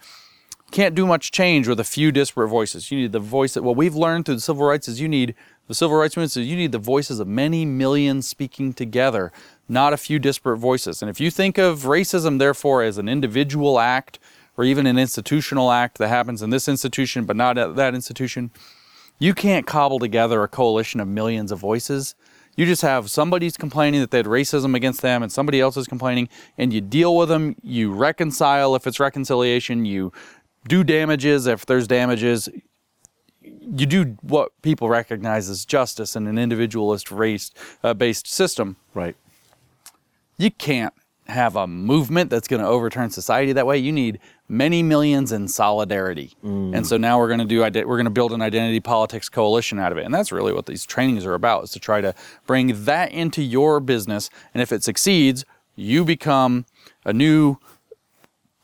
Can't do much change with a few disparate voices. You need the voice that what we've learned through the civil rights is you need the civil rights movement is you need the voices of many millions speaking together, not a few disparate voices. And if you think of racism, therefore, as an individual act or even an institutional act that happens in this institution but not at that institution, you can't cobble together a coalition of millions of voices. You just have somebody's complaining that they had racism against them and somebody else is complaining, and you deal with them. You reconcile if it's reconciliation. You do damages if there's damages. you do what people recognize as justice in an individualist race uh, based system, Right. you can't have a movement that's going to overturn society that way. You need many millions in solidarity. And so now we're going to do we're going to build an identity politics coalition out of it. And that's really what these trainings are about is to try to bring that into your business and if it succeeds, you become a new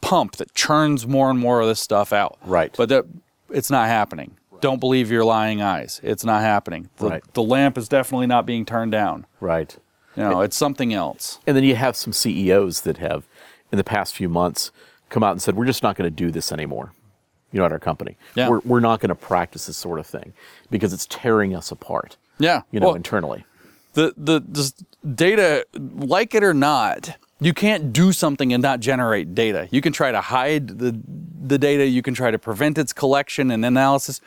pump that churns more and more of this stuff out. Right. But that it's not happening. Don't believe your lying eyes. It's not happening. The, Right. the lamp is definitely not being turned down. Right. You know, it's something else. And then you have some CEOs that have, in the past few months, come out and said, we're just not going to do this anymore, you know, at our company. Yeah. We're, we're not going to practice this sort of thing because it's tearing us apart, Yeah. you know, Well, internally. the, the the data, like it or not, you can't do something and not generate data. You can try to hide the the data. You can try to prevent its collection and analysis.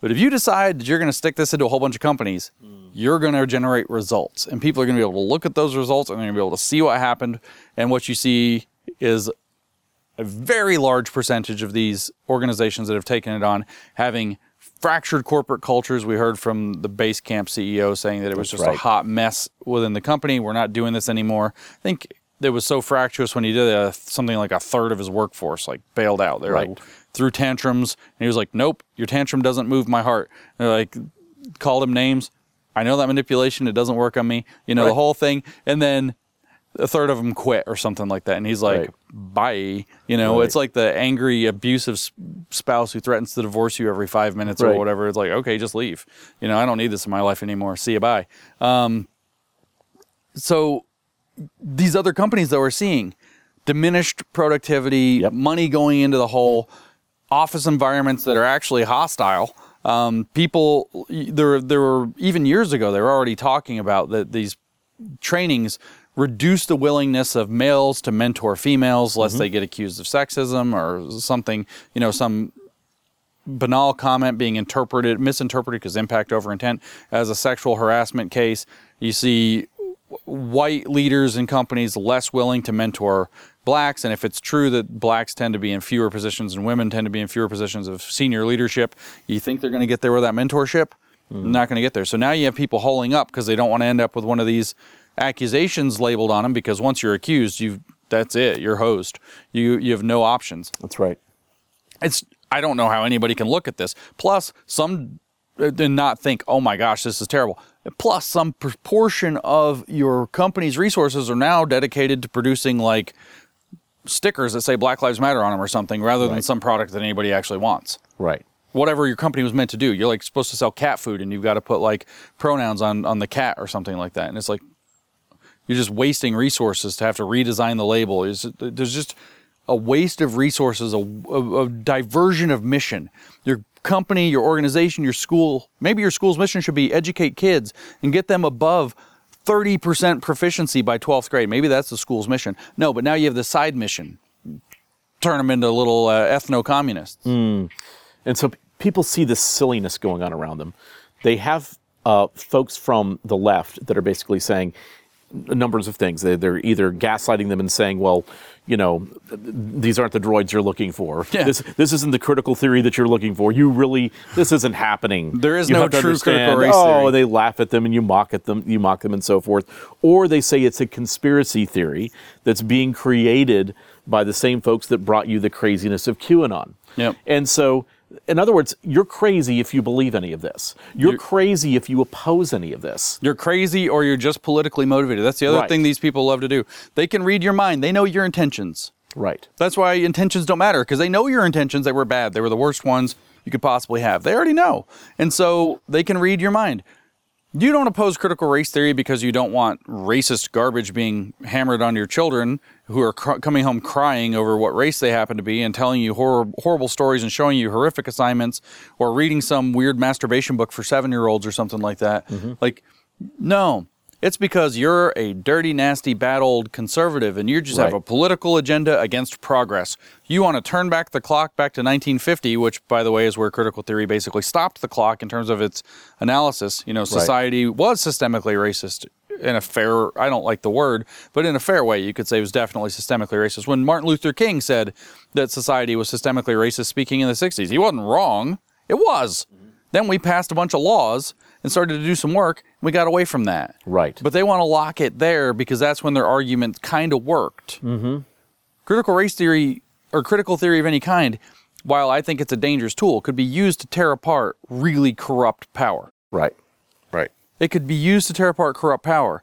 But if you decide that you're going to stick this into a whole bunch of companies, mm. you're going to generate results, and people are going to be able to look at those results and they're going to be able to see what happened. And what you see is a very large percentage of these organizations that have taken it on having fractured corporate cultures. We heard from the Basecamp CEO saying that it was That's just a hot mess within the company. We're not doing this anymore. I think it was so fractious when he did it, something like a third of his workforce like bailed out. They're Right. like threw tantrums, and he was like, "Nope, your tantrum doesn't move my heart." And they're like, called him names. I know that manipulation. It doesn't work on me. You know the whole thing, and then a third of them quit or something like that. And he's like, Right. bye. You know, Right. it's like the angry, abusive spouse who threatens to divorce you every five minutes or whatever. It's like, okay, just leave. You know, I don't need this in my life anymore. See you, bye. Um, so these other companies that we're seeing, diminished productivity, Yep. money going into the hole, office environments that are actually hostile. Um, people, there, there were even years ago, they were already talking about that these trainings reduce the willingness of males to mentor females lest they get accused of sexism or something, you know, some banal comment being interpreted, misinterpreted because impact over intent as a sexual harassment case. You see white leaders and companies less willing to mentor blacks. And if it's true that blacks tend to be in fewer positions and women tend to be in fewer positions of senior leadership, you think they're going to get there with that mentorship? Not going to get there. So now you have people holding up because they don't want to end up with one of these accusations labeled on them because once you're accused, you that's it. You're host. You you have no options That's right. it's I don't know how anybody can look at this. Plus, some uh, did not think, "Oh my gosh, this is terrible." Plus, some proportion of your company's resources are now dedicated to producing like stickers that say Black Lives Matter on them or something, rather than some product that anybody actually wants. Right. Whatever your company was meant to do, you're like supposed to sell cat food, and you've got to put like pronouns on on the cat or something like that, and it's like you're just wasting resources to have to redesign the label. Is there's just a waste of resources, a, a, a diversion of mission. Your company, your organization, your school, maybe your school's mission should be educate kids and get them above 30% proficiency by 12th grade. Maybe that's the school's mission. No, but now you have the side mission. Turn them into little uh, ethno communists. And so p- people see this silliness going on around them. They have uh, folks from the left that are basically saying numbers of things. They, they're either gaslighting them and saying, well, you know, these aren't the droids you're looking for. Yeah. This, this isn't the critical theory that you're looking for. You really, this isn't happening. There is You no true critical race Oh, theory." they laugh at them and you mock at them, you mock them and so forth. Or they say it's a conspiracy theory that's being created by the same folks that brought you the craziness of QAnon. Yep. And so, in other words, you're crazy if you believe any of this. You're, You're- crazy if you oppose any of this. You're crazy or you're just politically motivated. That's the other Right. thing these people love to do. They can read your mind, they know your intentions. Right. That's why intentions don't matter because they know your intentions. They were bad. They were the worst ones you could possibly have. They already know. And so they can read your mind. You don't oppose critical race theory because you don't want racist garbage being hammered on your children who are cr- coming home crying over what race they happen to be and telling you hor- horrible stories and showing you horrific assignments or reading some weird masturbation book for seven year olds or something like that. Mm-hmm. Like, no. It's because you're a dirty, nasty, bad old conservative and you just have a political agenda against progress. You want to turn back the clock back to 1950, which, by the way, is where critical theory basically stopped the clock in terms of its analysis. You know, society was systemically racist in a fair, I don't like the word, but in a fair way, you could say it was definitely systemically racist. When Martin Luther King said that society was systemically racist speaking in the 60s, he wasn't wrong. It was. Then we passed a bunch of laws and started to do some work. And we got away from that. Right. But they want to lock it there because that's when their argument kind of worked. Mm-hmm. Critical race theory or critical theory of any kind, while I think it's a dangerous tool, could be used to tear apart really corrupt power. Right. Right. It could be used to tear apart corrupt power.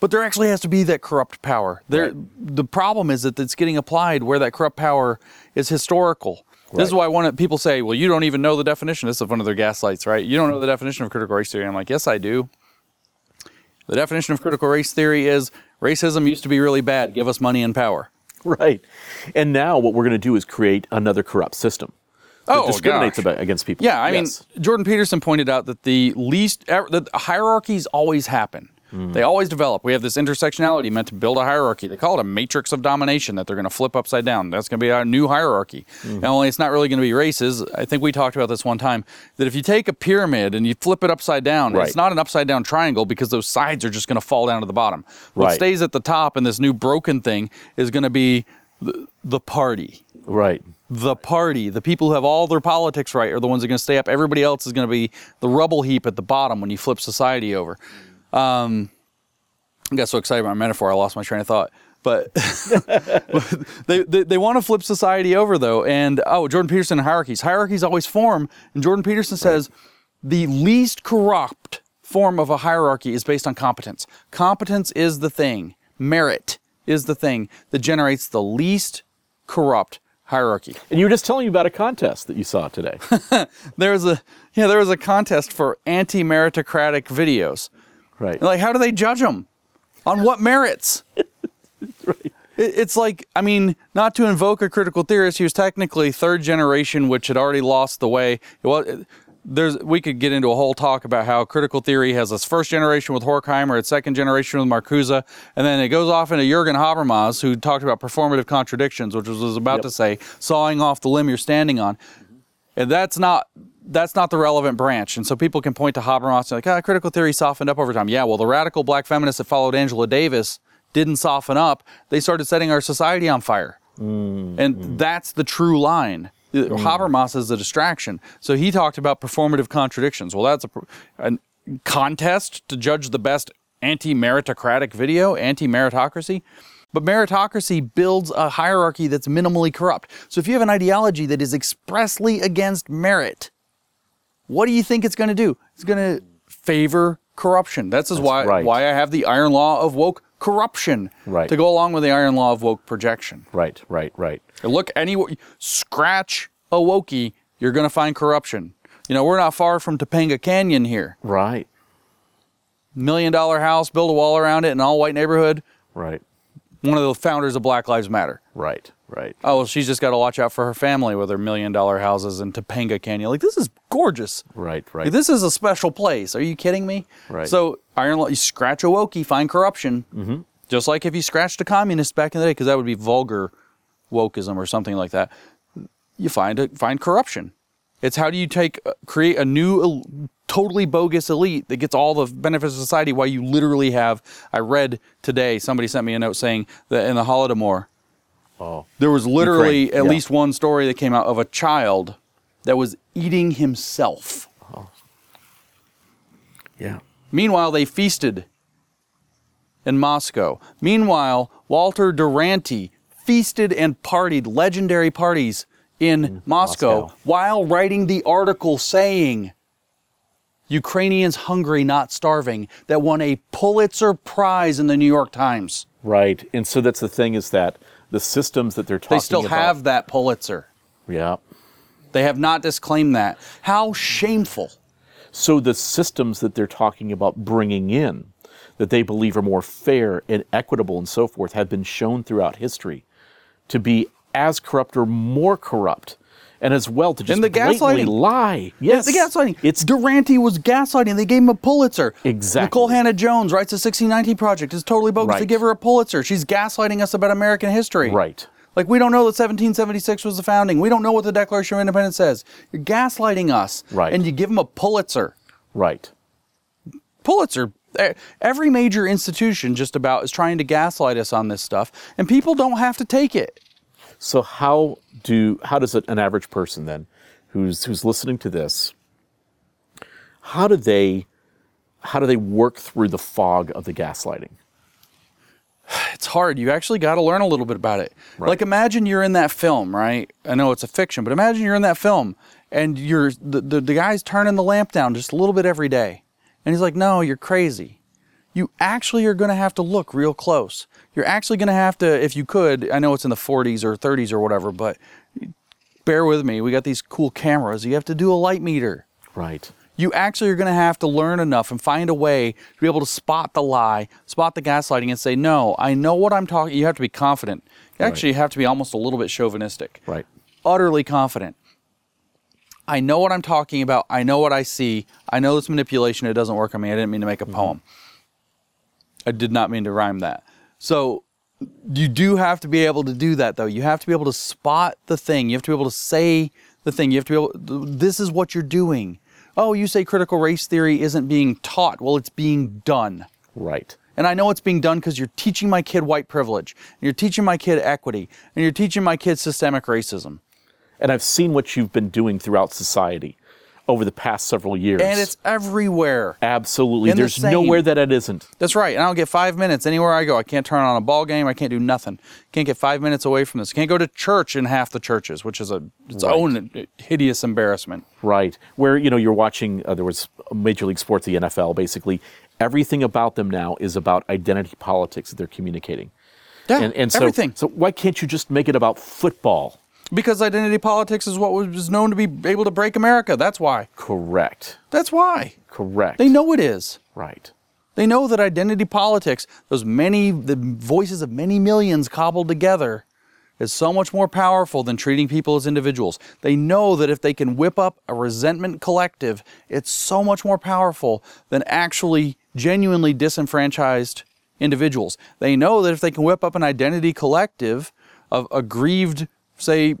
But there actually has to be that corrupt power. There, Right. the problem is that it's getting applied where that corrupt power is historical. This is why one of people say, "Well, you don't even know the definition." This is one of their gaslights, right? You don't know the definition of critical race theory. I'm like, "Yes, I do." The definition of critical race theory is racism used to be really bad. Give us money and power. Right. And now what we're going to do is create another corrupt system Oh, discriminates about, against people. Yeah, I Yes. mean, Jordan Peterson pointed out that the least ever, that hierarchies always happen. Mm. They always develop. We have this intersectionality meant to build a hierarchy. They call it a matrix of domination that they're going to flip upside down. That's going to be our new hierarchy. Mm. And only it's not really going to be races. I think we talked about this one time that if you take a pyramid and you flip it upside down, Right. it's not an upside down triangle because those sides are just going to fall down to the bottom. What Right. stays at the top in this new broken thing is going to be the, the party right. The party, the people who have all their politics right, are the ones that are going to stay up. Everybody else is going to be the rubble heap at the bottom when you flip society over. Um, I got so excited about my metaphor, I lost my train of thought. But they, they, they want to flip society over, though. And oh, Jordan Peterson and hierarchies. Hierarchies always form. And Jordan Peterson says the least corrupt form of a hierarchy is based on competence. Competence is the thing, merit is the thing that generates the least corrupt hierarchy. And you were just telling me about a contest that you saw today. There was a yeah, there was a contest for anti-meritocratic videos. right. Like, how do they judge them? On what merits? It- It's like, I mean, not to invoke a critical theorist, he was technically third generation, which had already lost the way. Well, there's we could get into a whole talk about how critical theory has its first generation with Horkheimer, its second generation with Marcuse, and then it goes off into Jürgen Habermas, who talked about performative contradictions, which was, was about Yep. to say sawing off the limb you're standing on. And that's not that's not the relevant branch. And so people can point to Habermas and like, ah, critical theory softened up over time. Yeah, well, the radical black feminists that followed Angela Davis didn't soften up. They started setting our society on fire. And that's the true line. Uh, Habermas is a distraction. So he talked about performative contradictions. Well, that's a, a contest to judge the best anti meritocratic video, anti meritocracy. But meritocracy builds a hierarchy that's minimally corrupt. So if you have an ideology that is expressly against merit, what do you think it's going to do? It's going to favor corruption. That's, is why right. why I have the iron law of woke corruption Right. to go along with the iron law of woke projection. Right. Right. Right. Look anywhere, scratch a wokey, you're going to find corruption. You know, we're not far from Topanga Canyon here. Right. Million dollar house, build a wall around it, an all white neighborhood. Right. One of the founders of Black Lives Matter. Right. Right. Oh, well, she's just got to watch out for her family with her million dollar houses in Topanga Canyon. Like, this is gorgeous. Right. Right. Like, this is a special place. Are you kidding me? Right. So, iron law, you scratch a wokey, find corruption. Mm-hmm. Just like if you scratched a communist back in the day, because that would be vulgar wokeism or something like that. You find a, find corruption. It's how do you take uh, create a new totally bogus elite that gets all the benefits of society while you literally have I read today somebody sent me a note saying that in the Holodomor oh. there was literally Ukraine, at yeah. least one story that came out of a child that was eating himself. Oh. Yeah. Meanwhile, they feasted in Moscow. Meanwhile, Walter Duranty feasted and partied legendary parties in Moscow, Moscow. while writing the article saying Ukrainians hungry, not starving, that won a Pulitzer Prize in the New York Times. Right. And so that's the thing is that the systems that they're talking They still about. have that Pulitzer. Yeah. They have not disclaimed that. How shameful. So the systems that they're talking about bringing in, that they believe are more fair and equitable and so forth, have been shown throughout history to be as corrupt or more corrupt, and as well to just And the gaslighting. lie. Yes, The gaslighting. It's Duranty was gaslighting. They gave him a Pulitzer. Exactly. Nikole Hannah-Jones writes the 1619 Project. It's totally bogus. They give her a Pulitzer. She's gaslighting us about American history. right. Like we don't know that 1776 was the founding. We don't know what the Declaration of Independence says. You're gaslighting us. Right. And you give them a Pulitzer. Right. Pulitzer. Every major institution just about is trying to gaslight us on this stuff, and people don't have to take it. So how do how does an average person then, who's who's listening to this, how do they how do they work through the fog of the gaslighting? it's hard. You actually got to learn a little bit about it. Right. Like imagine you're in that film, right? I know it's a fiction, but imagine you're in that film and you're the, the, the guy's turning the lamp down just a little bit every day. And he's like, "No, you're crazy." You actually are going to have to look real close. You're actually going to have to if you could, I know it's in the 40s or 30s or whatever, but bear with me. We got these cool cameras. You have to do a light meter Right. you actually are going to have to learn enough and find a way to be able to spot the lie, spot the gaslighting, and say, no, I know what I'm talking. You have to be confident. You Right. actually have to be almost a little bit chauvinistic, Right. utterly confident. I know what I'm talking about. I know what I see. I know this manipulation. It doesn't work on me. I didn't mean to make a mm-hmm. poem. I did not mean to rhyme that. So you do have to be able to do that though. You have to be able to spot the thing. You have to be able to say the thing. You have to be able this is what you're doing. Oh, you say critical race theory isn't being taught. Well, it's being done. Right. And I know it's being done because you're teaching my kid white privilege, and you're teaching my kid equity, and you're teaching my kid systemic racism. And I've seen what you've been doing throughout society over the past several years. And it's everywhere. absolutely in there's same- nowhere that it isn't. That's right. And I don't get five minutes anywhere I go. I can't turn on a ball game. I can't do nothing. Can't get five minutes away from this. Can't go to church in half the churches, which is a its Right. own hideous embarrassment. Right. Where, you know, you're watching, uh, there was Major League Sports, the NFL, basically. Everything about them now is about identity politics that they're communicating. Yeah, And, and so, everything. so why can't you just make it about football? Because identity politics is what was known to be able to break America. That's why. Correct. That's why. Correct. They know it is. Right. They know that identity politics, those many, the voices of many millions cobbled together, is so much more powerful than treating people as individuals. They know that if they can whip up a resentment collective, it's so much more powerful than actually genuinely disenfranchised individuals. They know that if they can whip up an identity collective of aggrieved, say,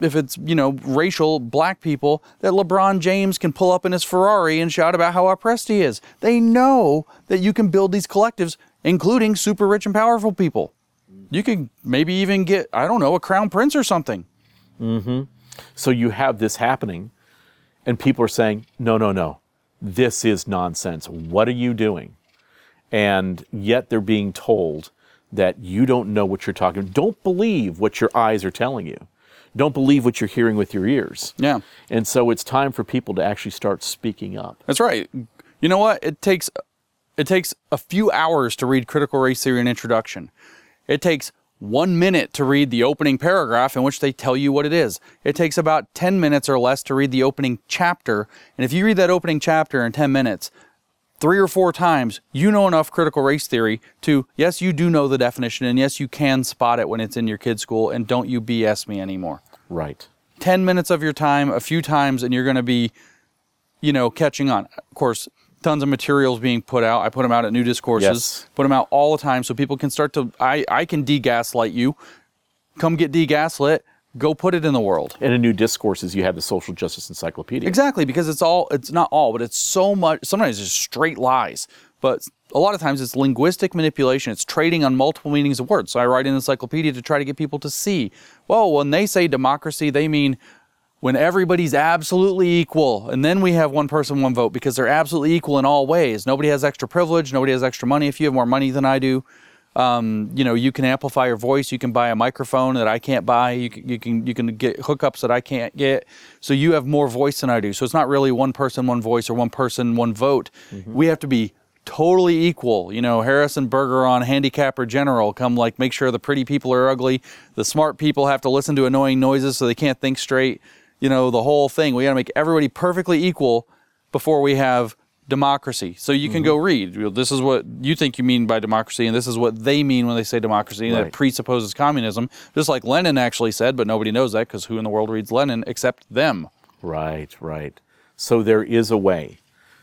if it's, you know, racial black people, that LeBron James can pull up in his Ferrari and shout about how oppressed he is. They know that you can build these collectives, including super rich and powerful people. You could maybe even get, I don't know, a crown prince or something. Mm-hmm. So you have this happening, and people are saying, no, no, no, this is nonsense. What are you doing? And yet they're being told that you don't know what you're talking. Don't believe what your eyes are telling you. Don't believe what you're hearing with your ears. Yeah. And so it's time for people to actually start speaking up. That's right. You know what? It takes it takes a few hours to read critical race theory An Introduction. It takes one minute to read the opening paragraph in which they tell you what it is. It takes about 10 minutes or less to read the opening chapter. And if you read that opening chapter in 10 minutes, three or four times, you know enough critical race theory to, yes, you do know the definition, and yes, you can spot it when it's in your kid's school, and don't you BS me anymore. Right. 10 minutes of your time a few times and you're going to be you know catching on of course tons of materials being put out i put them out at new discourses Yes. put them out all the time so people can start to i i can degaslight you come get degaslit go put it in the world. And in new discourses, you have the social justice encyclopedia. exactly because it's all it's not all but it's so much sometimes it's straight lies. But a lot of times it's linguistic manipulation. It's trading on multiple meanings of words. So i write an encyclopedia to try to get people to see. Well when they say democracy they mean when everybody's absolutely equal and then we have one person one vote because they're absolutely equal in all ways. Nobody has extra privilege nobody has extra money. If you have more money than i do um, you know you can amplify your voice. You can buy a microphone that i can't buy. You can, you can you can get hookups that i can't get. So you have more voice than i do. So it's not really one person one voice or one person one vote. We have to be totally equal. You know Harrison Bergeron handicapper general come like make sure the pretty people are ugly. The smart people have to listen to annoying noises so they can't think straight. You know the whole thing. We got to make everybody perfectly equal before we have democracy. So you can mm-hmm. go read. You know, This is what you think you mean by democracy, and this is what they mean when they say democracy. And Right. that presupposes communism, just like Lenin actually said, but nobody knows that because who in the world reads Lenin except them? Right, right. So there is a way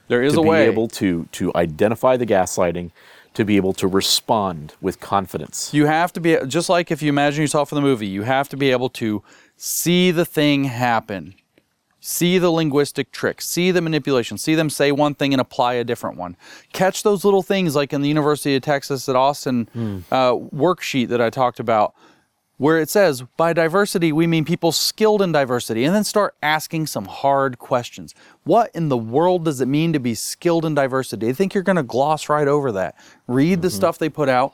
There is a way to be able to to identify the gaslighting, to be able to respond with confidence. You have to be just like if you imagine yourself in the movie. You have to be able to see the thing happen, see the linguistic tricks, see the manipulation, see them say one thing and apply a different one. Catch those little things like in the University of Texas at Austin uh, worksheet that I talked about. where it says by diversity we mean people skilled in diversity and then start asking some hard questions. What in the world does it mean to be skilled in diversity? I think you're going to gloss right over that. Read the stuff they put out.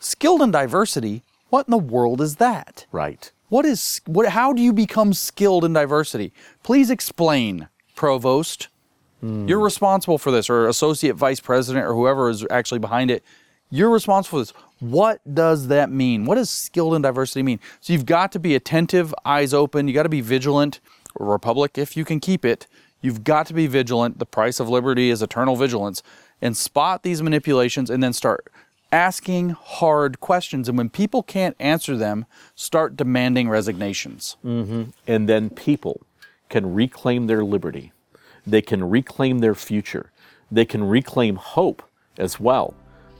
Skilled in diversity? What in the world is that? Right. What is what how do you become skilled in diversity? Please explain provost. Hmm. You're responsible for this or associate vice president or whoever is actually behind it. You're responsible for this. What does that mean? What does skilled in diversity mean? So you've got to be attentive eyes open. You got to be vigilant republic if you can keep it. You've got to be vigilant. The price of liberty is eternal vigilance. And spot these manipulations and then start asking hard questions and when people can't answer them start demanding resignations and then people can reclaim their liberty. They can reclaim their future. They can reclaim hope as well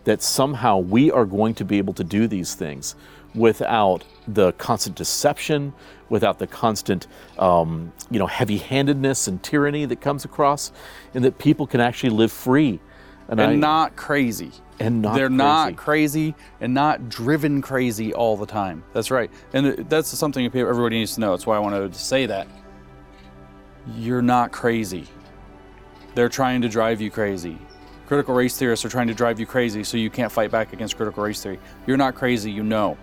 that somehow we are going to be able to do these things without the constant deception, without the constant, um, you know, heavy-handedness and tyranny that comes across, and that people can actually live free and I- not crazy. And not they're crazy. not crazy. and not driven crazy all the time. That's right. And that's something everybody needs to know. That's why i wanted to say that. You're not crazy. They're trying to drive you crazy. Critical race theorists are trying to drive you crazy so you can't fight back against critical race theory. You're not crazy you know